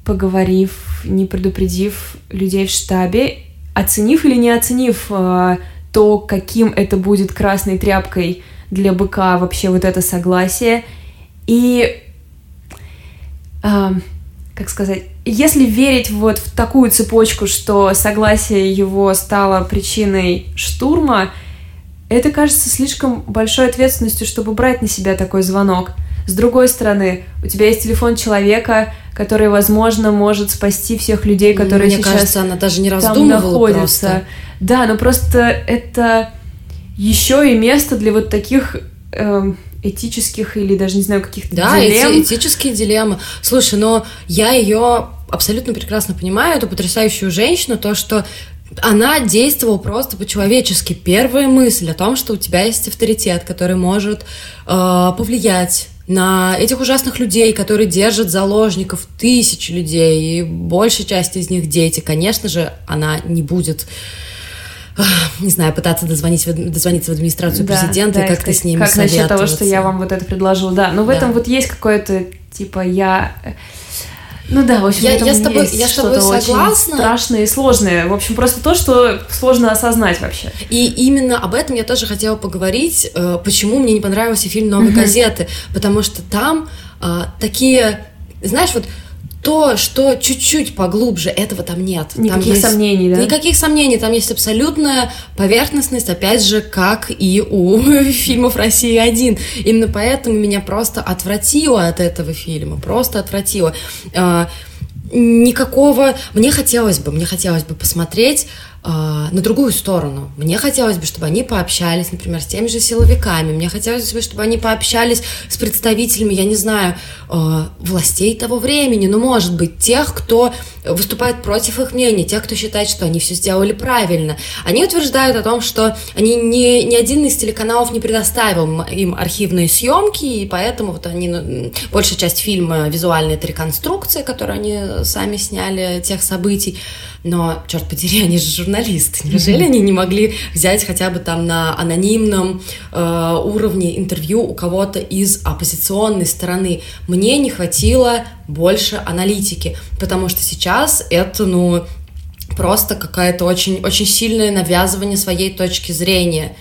поговорив, не предупредив людей в штабе, оценив или не оценив э, то, каким это будет красной тряпкой для быка вообще вот это согласие. И, э, как сказать, если верить вот в такую цепочку, что согласие его стало причиной штурма, это кажется слишком большой ответственностью, чтобы брать на себя такой звонок. С другой стороны, у тебя есть телефон человека, который, возможно, может спасти всех людей, которые Мне сейчас кажется, она даже не там находятся. Просто. Да, но просто это еще и место для вот таких э, этических или даже не знаю каких-то да, дилемм. Да, этические дилеммы. Слушай, но я ее абсолютно прекрасно понимаю, эту потрясающую женщину, то, что она действовала просто по-человечески. Первая мысль о том, что у тебя есть авторитет, который может э, повлиять на этих ужасных людей, которые держат заложников тысячи людей, и большая часть из них дети, конечно же, она не будет не знаю, пытаться дозвонить, дозвониться в администрацию да, президента да, и как-то с ними Как насчет того, что я вам вот это предложила, да. Но в да. этом вот есть какое-то, типа, я ну да, в общем, я, я с тобой, я с тобой согласна. страшное и сложное. В общем, просто то, что сложно осознать вообще. И именно об этом я тоже хотела поговорить. Э, почему мне не понравился фильм "Новые газеты", потому что там э, такие, знаешь, вот то, что чуть-чуть поглубже, этого там нет. Никаких там есть... сомнений, да? Никаких сомнений, там есть абсолютная поверхностность, опять же, как и у фильмов «Россия-1». Именно поэтому меня просто отвратило от этого фильма, просто отвратило. А, никакого... Мне хотелось бы, мне хотелось бы посмотреть на другую сторону. Мне хотелось бы, чтобы они пообщались, например, с теми же силовиками. Мне хотелось бы, чтобы они пообщались с представителями, я не знаю, а, властей того времени, ну, может быть, тех, кто выступает против их мнения, тех, кто считает, что они все сделали правильно. Они утверждают о том, что они ни, ни один из телеканалов не предоставил им архивные съемки, и поэтому вот они, ну, большая часть фильма визуальная реконструкция, которую они сами сняли тех событий. Но, черт подери, они же журналисты. Неужели они не могли взять хотя бы там на анонимном э, уровне интервью у кого-то из оппозиционной стороны? Мне не хватило больше аналитики, потому что сейчас это, ну, просто какая-то очень, очень сильное навязывание своей точки зрения.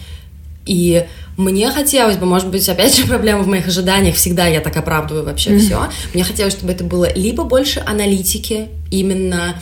И мне хотелось бы, может быть, опять же, проблема в моих ожиданиях, всегда я так оправдываю вообще mm-hmm. все. Мне хотелось, чтобы это было либо больше аналитики, именно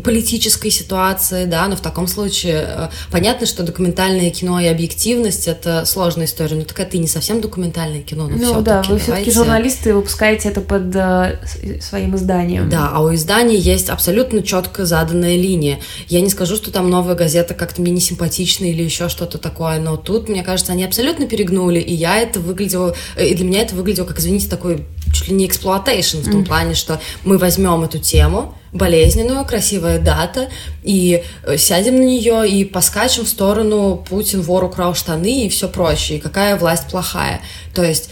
политической ситуации, да, но в таком случае э, понятно, что документальное кино и объективность это сложная история, но так это и не совсем документальное кино, но ну да, вы все-таки журналисты, выпускаете это под э, своим изданием. Да, а у издания есть абсолютно четко заданная линия. Я не скажу, что там новая газета как-то мне не симпатична или еще что-то такое, но тут, мне кажется, они абсолютно перегнули, и я это выглядело, э, и для меня это выглядело как, извините, такой чуть ли не exploitation в том мм плане, что мы возьмем эту тему, болезненную, красивая дата, и э, сядем на нее и поскачем в сторону Путин вор украл штаны и все прочее, и какая власть плохая. То есть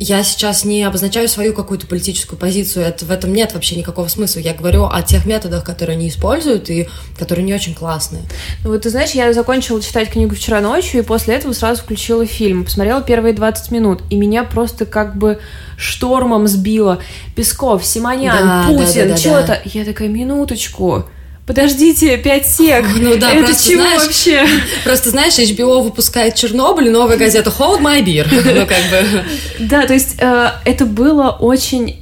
я сейчас не обозначаю свою какую-то политическую позицию, это, в этом нет вообще никакого смысла. Я говорю о тех методах, которые они используют и которые не очень классные. Ну вот ты знаешь, я закончила читать книгу вчера ночью, и после этого сразу включила фильм. Посмотрела первые 20 минут, и меня просто как бы штормом сбило. Песков, Симонян, да, Путин, да, да, да, что-то. Да. Я такая, минуточку подождите, пять сек. Ну да, это просто, чего знаешь, вообще? Просто знаешь, HBO выпускает Чернобыль, новая газета Hold My Beer. Ну как бы. Да, то есть э, это было очень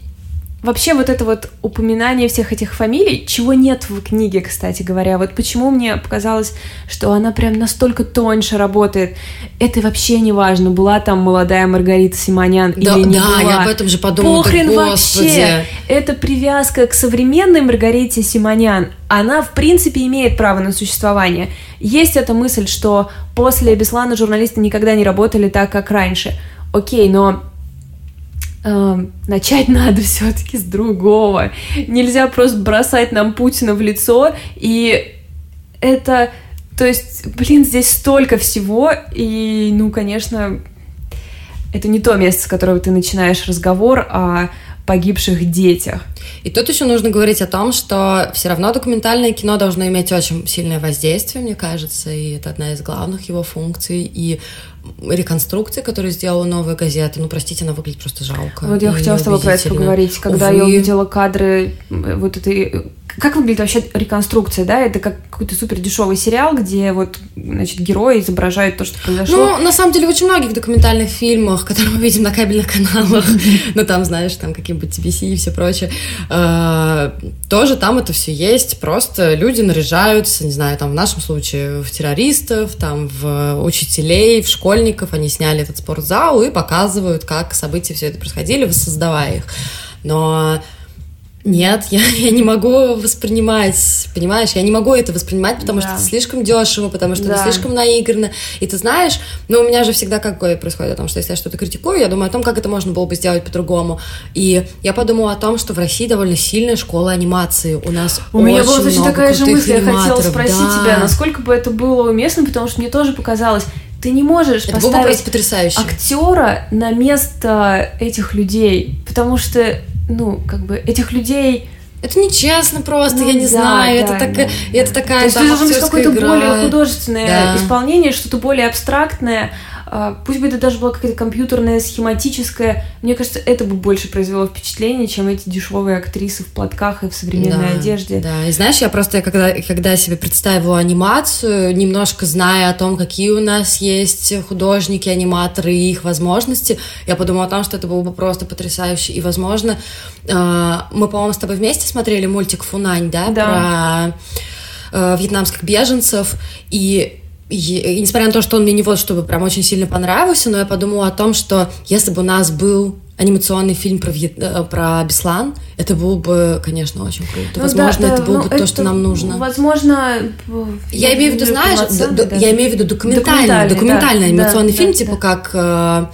Вообще вот это вот упоминание всех этих фамилий, чего нет в книге, кстати говоря, вот почему мне показалось, что она прям настолько тоньше работает, это вообще не важно, была там молодая Маргарита Симонян да, или не да, была. я об этом же подумала, Похрен вообще, это привязка к современной Маргарите Симонян, она в принципе имеет право на существование. Есть эта мысль, что после Беслана журналисты никогда не работали так, как раньше. Окей, но э, начать надо все-таки с другого. Нельзя просто бросать нам Путина в лицо, и это, то есть, блин, здесь столько всего, и, ну, конечно, это не то место, с которого ты начинаешь разговор о погибших детях. И тут еще нужно говорить о том, что все равно документальное кино должно иметь очень сильное воздействие, мне кажется, и это одна из главных его функций. И реконструкции, которую сделала новая газета, ну, простите, она выглядит просто жалко. Вот я хотела с тобой про это поговорить. Когда Увы. я увидела кадры э, вот этой как выглядит вообще реконструкция, да? Это как какой-то супер дешевый сериал, где вот, значит, герои изображают то, что произошло. Ну, на самом деле, в очень многих документальных фильмах, которые мы видим на кабельных каналах, ну, там, знаешь, там какие-нибудь TBC и все прочее, э, тоже там это все есть, просто люди наряжаются, не знаю, там, в нашем случае, в террористов, там, в учителей, в школьников, они сняли этот спортзал и показывают, как события все это происходили, воссоздавая их. Но нет, я, я не могу воспринимать, понимаешь, я не могу это воспринимать, потому да. что это слишком дешево, потому что да. это слишком наигранно. И ты знаешь, ну, у меня же всегда какое происходит о том, что если я что-то критикую, я думаю о том, как это можно было бы сделать по-другому. И я подумала о том, что в России довольно сильная школа анимации. У нас У меня была точно такая же мысль, я хотела спросить да. тебя, насколько бы это было уместно, потому что мне тоже показалось, ты не можешь это поставить актера на место этих людей, потому что ну, как бы этих людей. Это нечестно просто, ну, я не да, знаю, да, это, так, да, это такая То есть там, должно быть какое-то более художественное да. исполнение, что-то более абстрактное, пусть бы это даже была какая-то компьютерная, схематическая, мне кажется, это бы больше произвело впечатление, чем эти дешевые актрисы в платках и в современной да, одежде. Да, и знаешь, я просто, когда, когда себе представила анимацию, немножко зная о том, какие у нас есть художники, аниматоры и их возможности, я подумала о том, что это было бы просто потрясающе. И, возможно, а, мы, по-моему, с тобой вместе смотрели мультик «Фунань», да, да. про э, вьетнамских беженцев, и и, несмотря на то, что он мне не вот чтобы прям очень сильно понравился, но я подумала о том, что если бы у нас был анимационный фильм про, Вьет... Э, про Беслан, это было бы, конечно, очень круто. Ну, возможно, да, да, это было ну, бы это, то, что нам нужно. Возможно, я имею в виду, знаешь, да, да. я имею в виду документальный, документальный, документальный да, анимационный да, фильм, да, типа да. как э...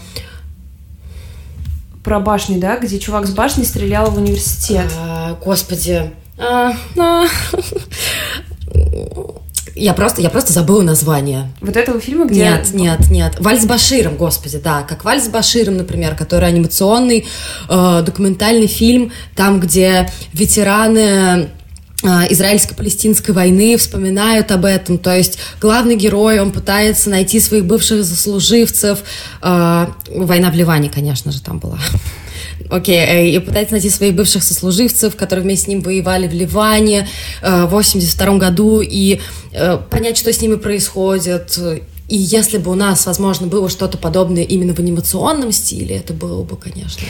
про башни, да, где чувак с башни стрелял в университет. А, господи. А, а. Я просто, я просто забыла название. Вот этого фильма, где... Нет, нет, нет. Вальс Баширом, господи, да. Как Вальс с Баширом, например, который анимационный э, документальный фильм, там, где ветераны э, израильско-палестинской войны вспоминают об этом. То есть главный герой, он пытается найти своих бывших заслуживцев. Э, война в Ливане, конечно же, там была. Окей, э, и пытается найти своих бывших сослуживцев, которые вместе с ним воевали в Ливане э, в 82 году, и э, понять, что с ними происходит. И если бы у нас, возможно, было что-то подобное именно в анимационном стиле, это было бы, конечно,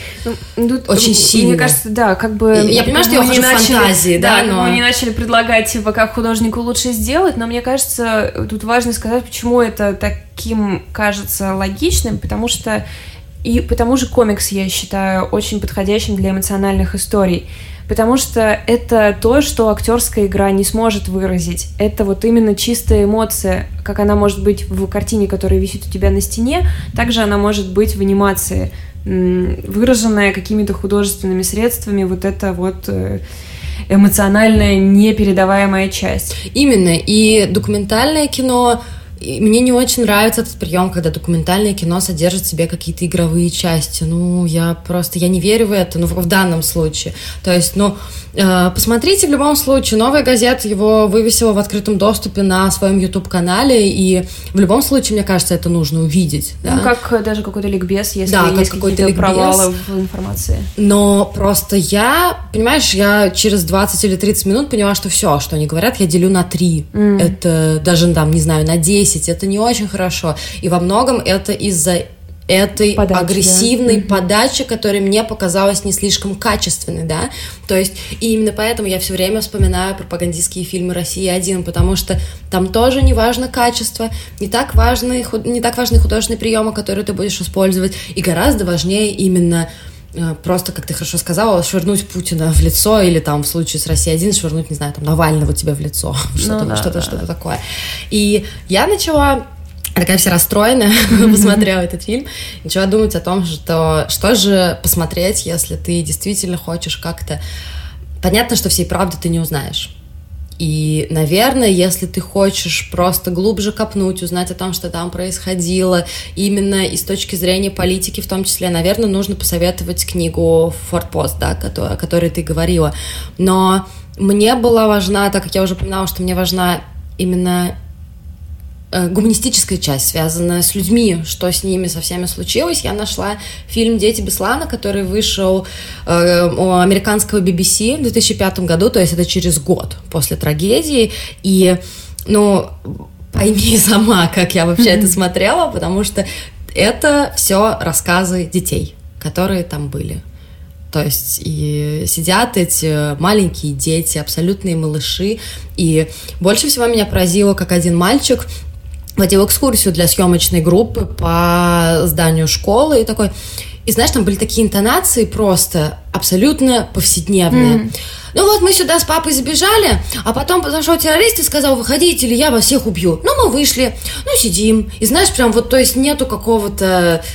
ну, тут, очень сильно. Мне кажется, да, как бы... Я, я понимаю, что я хочу начали, фантазии, да, да но... Мы не начали предлагать, типа, как художнику лучше сделать, но мне кажется, тут важно сказать, почему это таким кажется логичным, потому что и потому же комикс я считаю очень подходящим для эмоциональных историй. Потому что это то, что актерская игра не сможет выразить. Это вот именно чистая эмоция, как она может быть в картине, которая висит у тебя на стене, также она может быть в анимации, выраженная какими-то художественными средствами. Вот это вот э, эмоциональная непередаваемая часть. Именно. И документальное кино и мне не очень нравится этот прием, когда документальное кино содержит в себе какие-то игровые части. Ну, я просто, я не верю в это, ну, в данном случае. То есть, ну, Э, посмотрите в любом случае, новая газета его вывесила в открытом доступе на своем YouTube-канале, и в любом случае, мне кажется, это нужно увидеть. Да? Ну, как даже какой-то ликбез, если да, есть какие-то ликбез. провалы в информации. Но просто я, понимаешь, я через 20 или 30 минут поняла, что все, что они говорят, я делю на 3. Mm. Это даже, там, не знаю, на 10. Это не очень хорошо. И во многом это из-за этой подачи, агрессивной да? подачи, которая мне показалась не слишком качественной, да, то есть и именно поэтому я все время вспоминаю пропагандистские фильмы России один, потому что там тоже не важно качество, не так важны, не так важны художественные приемы, которые ты будешь использовать, и гораздо важнее именно просто, как ты хорошо сказала, швырнуть Путина в лицо или там в случае с Россией один швырнуть, не знаю, там Навального тебе в лицо, что-то, ну, да, что-то, да. что-то такое. И я начала такая вся расстроенная, посмотрела этот фильм, начала думать о том, что что же посмотреть, если ты действительно хочешь как-то... Понятно, что всей правды ты не узнаешь. И, наверное, если ты хочешь просто глубже копнуть, узнать о том, что там происходило, именно и с точки зрения политики в том числе, наверное, нужно посоветовать книгу «Фортпост», да, о которой ты говорила. Но мне была важна, так как я уже упоминала, что мне важна именно гуманистическая часть, связанная с людьми, что с ними со всеми случилось. Я нашла фильм «Дети Беслана», который вышел э, у американского BBC в 2005 году, то есть это через год после трагедии. И, ну, пойми сама, как я вообще это смотрела, потому что это все рассказы детей, которые там были. То есть и сидят эти маленькие дети, абсолютные малыши. И больше всего меня поразило, как один мальчик водил экскурсию для съемочной группы по зданию школы и такой... И знаешь, там были такие интонации просто абсолютно повседневные. Mm. Ну вот мы сюда с папой забежали, а потом подошел террорист и сказал, выходите, или я вас всех убью. Ну, мы вышли, ну, сидим. И знаешь, прям вот, то есть нету какого-то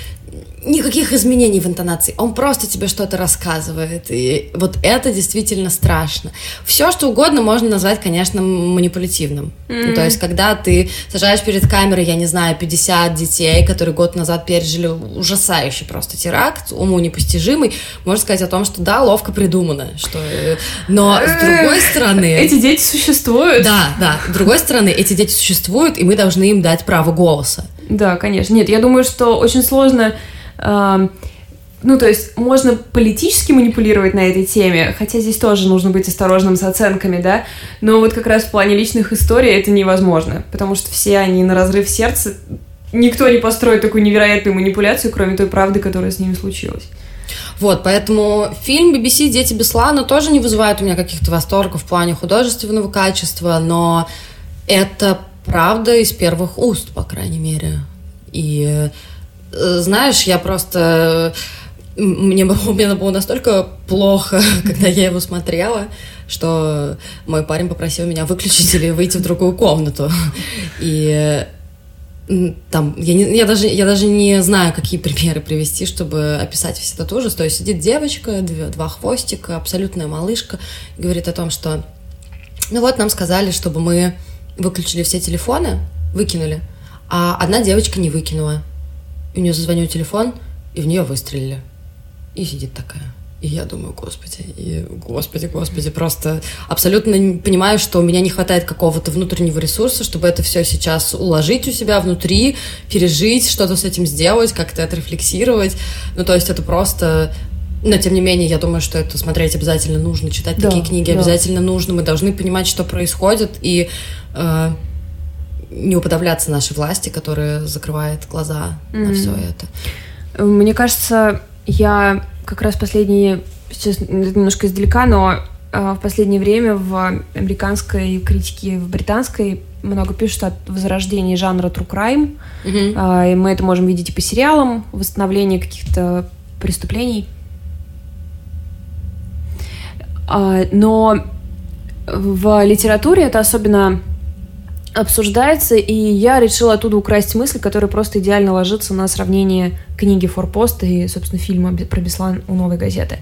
никаких изменений в интонации. Он просто тебе что-то рассказывает. И вот это действительно страшно. Все, что угодно можно назвать, конечно, манипулятивным. Mm-hmm. То есть, когда ты сажаешь перед камерой, я не знаю, 50 детей, которые год назад пережили ужасающий просто теракт, уму непостижимый, можно сказать о том, что да, ловко придумано. Что... Но с другой стороны... Эти дети существуют. Да, да. С другой стороны, эти дети существуют, и мы должны им дать право голоса. Да, конечно. Нет, я думаю, что очень сложно... Ну, то есть можно политически манипулировать на этой теме, хотя здесь тоже нужно быть осторожным с оценками, да, но вот как раз в плане личных историй это невозможно, потому что все они на разрыв сердца, никто не построит такую невероятную манипуляцию, кроме той правды, которая с ними случилась. Вот, поэтому фильм BBC «Дети Беслана» тоже не вызывает у меня каких-то восторгов в плане художественного качества, но это правда из первых уст, по крайней мере. И знаешь, я просто мне было, мне было настолько плохо, когда я его смотрела, что мой парень попросил меня выключить или выйти в другую комнату. И там, я, не, я, даже, я даже не знаю, какие примеры привести, чтобы описать весь этот ужас. То есть сидит девочка, две, два хвостика, абсолютная малышка, говорит о том, что ну вот нам сказали, чтобы мы выключили все телефоны, выкинули, а одна девочка не выкинула. У нее зазвонил телефон, и в нее выстрелили. И сидит такая. И я думаю, господи, и господи, господи, просто абсолютно понимаю, что у меня не хватает какого-то внутреннего ресурса, чтобы это все сейчас уложить у себя внутри, пережить, что-то с этим сделать, как-то отрефлексировать. Ну, то есть это просто но, тем не менее, я думаю, что это смотреть обязательно нужно, читать да, такие книги да. обязательно нужно. Мы должны понимать, что происходит, и э, не уподавляться нашей власти, которая закрывает глаза mm-hmm. на все это. Мне кажется, я как раз последние, сейчас немножко издалека, но э, в последнее время в американской критике, в британской много пишут о возрождении жанра true crime. Mm-hmm. Э, и мы это можем видеть и по сериалам, восстановление каких-то преступлений. Э, но в литературе это особенно обсуждается, и я решила оттуда украсть мысль, которая просто идеально ложится на сравнение книги «Форпост» и, собственно, фильма про Беслан у «Новой газеты».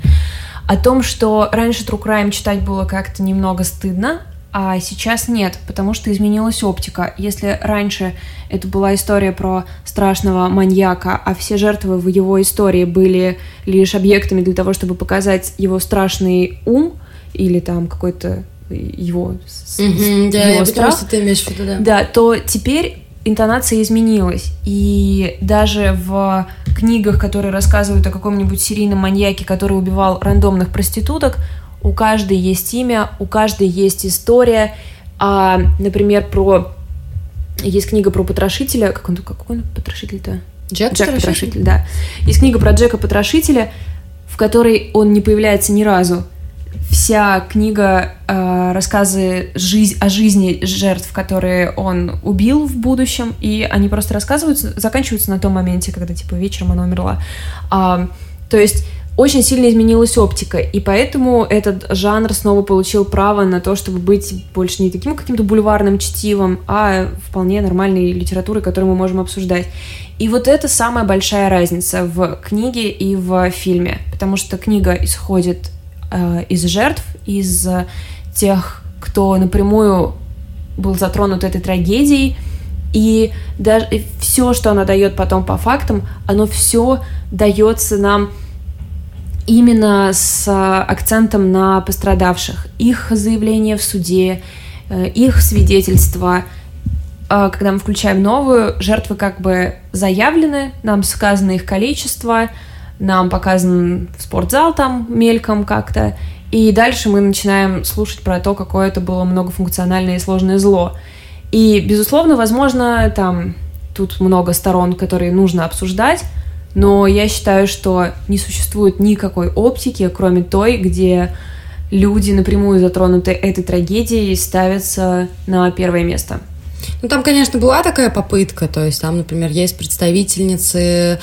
О том, что раньше True Crime читать было как-то немного стыдно, а сейчас нет, потому что изменилась оптика. Если раньше это была история про страшного маньяка, а все жертвы в его истории были лишь объектами для того, чтобы показать его страшный ум или там какой-то его, mm-hmm, да, его я страх, что ты имеешь в виду, да. Да, то теперь интонация изменилась. И даже в книгах, которые рассказывают о каком-нибудь серийном маньяке, который убивал рандомных проституток, у каждой есть имя, у каждой есть история. А, например, про... Есть книга про потрошителя. Как он, какой он потрошитель-то? Джек, Джек потрошитель? потрошитель, да. Есть книга про Джека Потрошителя, в которой он не появляется ни разу вся книга э, рассказы жизнь, о жизни жертв, которые он убил в будущем, и они просто рассказываются, заканчиваются на том моменте, когда типа вечером она умерла. А, то есть очень сильно изменилась оптика, и поэтому этот жанр снова получил право на то, чтобы быть больше не таким каким-то бульварным чтивом, а вполне нормальной литературой, которую мы можем обсуждать. И вот это самая большая разница в книге и в фильме, потому что книга исходит из жертв, из тех, кто напрямую был затронут этой трагедией, и даже все, что она дает потом по фактам, оно все дается нам именно с акцентом на пострадавших. Их заявления в суде, э, их свидетельства. А когда мы включаем новую, жертвы как бы заявлены, нам сказано их количество, нам показан спортзал там мельком как-то, и дальше мы начинаем слушать про то, какое это было многофункциональное и сложное зло. И, безусловно, возможно, там тут много сторон, которые нужно обсуждать, но я считаю, что не существует никакой оптики, кроме той, где люди, напрямую затронуты этой трагедией, ставятся на первое место. Ну, там, конечно, была такая попытка, то есть там, например, есть представительницы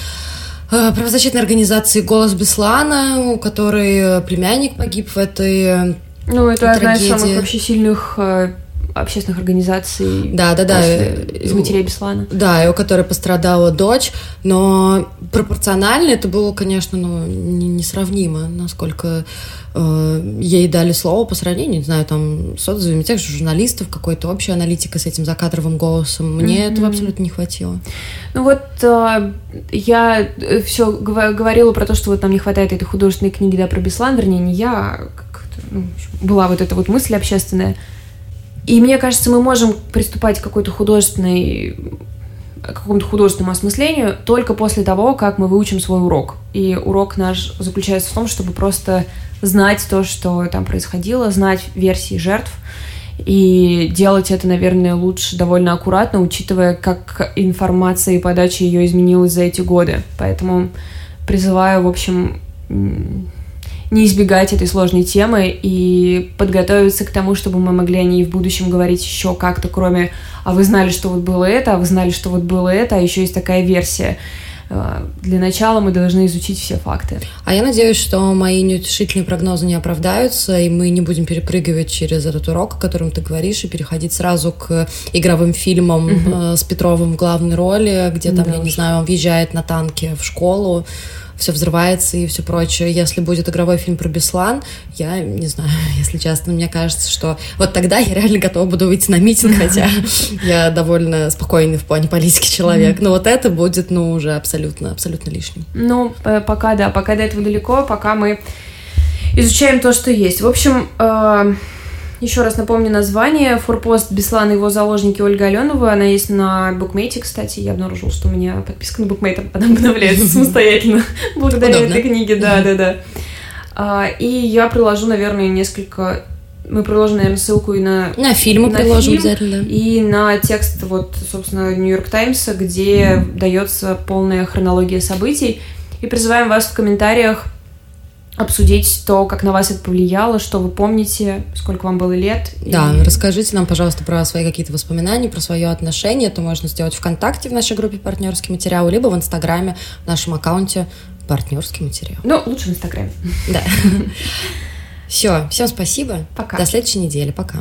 правозащитной организации «Голос Беслана», у которой племянник погиб в этой Ну, это трагедии. одна из самых вообще сильных э, общественных организаций. Да, да, да. Из матерей Беслана. Да, и у которой пострадала дочь, но пропорционально это было, конечно, ну, несравнимо, насколько э, ей дали слово по сравнению, не знаю, там, с отзывами тех же журналистов, какой-то общей аналитика с этим закадровым голосом. Мне mm-hmm. этого абсолютно не хватило. Ну вот э, я все говорила про то, что вот нам не хватает этой художественной книги, да, про Беслан, вернее, не я, а ну, была вот эта вот мысль общественная. И мне кажется, мы можем приступать к какой-то художественной какому-то художественному осмыслению только после того, как мы выучим свой урок. И урок наш заключается в том, чтобы просто знать то, что там происходило, знать версии жертв, и делать это, наверное, лучше довольно аккуратно, учитывая, как информация и подача ее изменилась за эти годы. Поэтому призываю, в общем, не избегать этой сложной темы и подготовиться к тому, чтобы мы могли о ней в будущем говорить еще как-то, кроме «а вы знали, что вот было это, а вы знали, что вот было это, а еще есть такая версия». Э, для начала мы должны изучить все факты. А я надеюсь, что мои неутешительные прогнозы не оправдаются, и мы не будем перепрыгивать через этот урок, о котором ты говоришь, и переходить сразу к игровым фильмам mm-hmm. с Петровым в главной роли, где там, да, я не знаю, он въезжает на танке в школу все взрывается и все прочее. Если будет игровой фильм про Беслан, я не знаю, если честно, мне кажется, что вот тогда я реально готова буду выйти на митинг, хотя я довольно спокойный в плане политики человек. Но вот это будет, ну, уже абсолютно, абсолютно лишним. Ну, пока да, пока до этого далеко, пока мы изучаем то, что есть. В общем, э, еще раз напомню название. Форпост Беслан и его заложники Ольга Аленова. Она есть на букмейте, кстати. Я обнаружила, что у меня подписка на букмейт она обновляется самостоятельно благодаря этой книге. Да, да, да. И я приложу, наверное, несколько мы приложим, наверное, ссылку и на... На фильмы на приложим фильм, обязательно. И на текст, вот, собственно, Нью-Йорк Таймса, где mm. дается полная хронология событий. И призываем вас в комментариях обсудить то, как на вас это повлияло, что вы помните, сколько вам было лет. Да, и... расскажите нам, пожалуйста, про свои какие-то воспоминания, про свое отношение. Это можно сделать ВКонтакте в нашей группе «Партнерский материал», либо в Инстаграме, в нашем аккаунте «Партнерский материал». Ну, лучше в Инстаграме. Да. Все, всем спасибо. Пока. До следующей недели. Пока.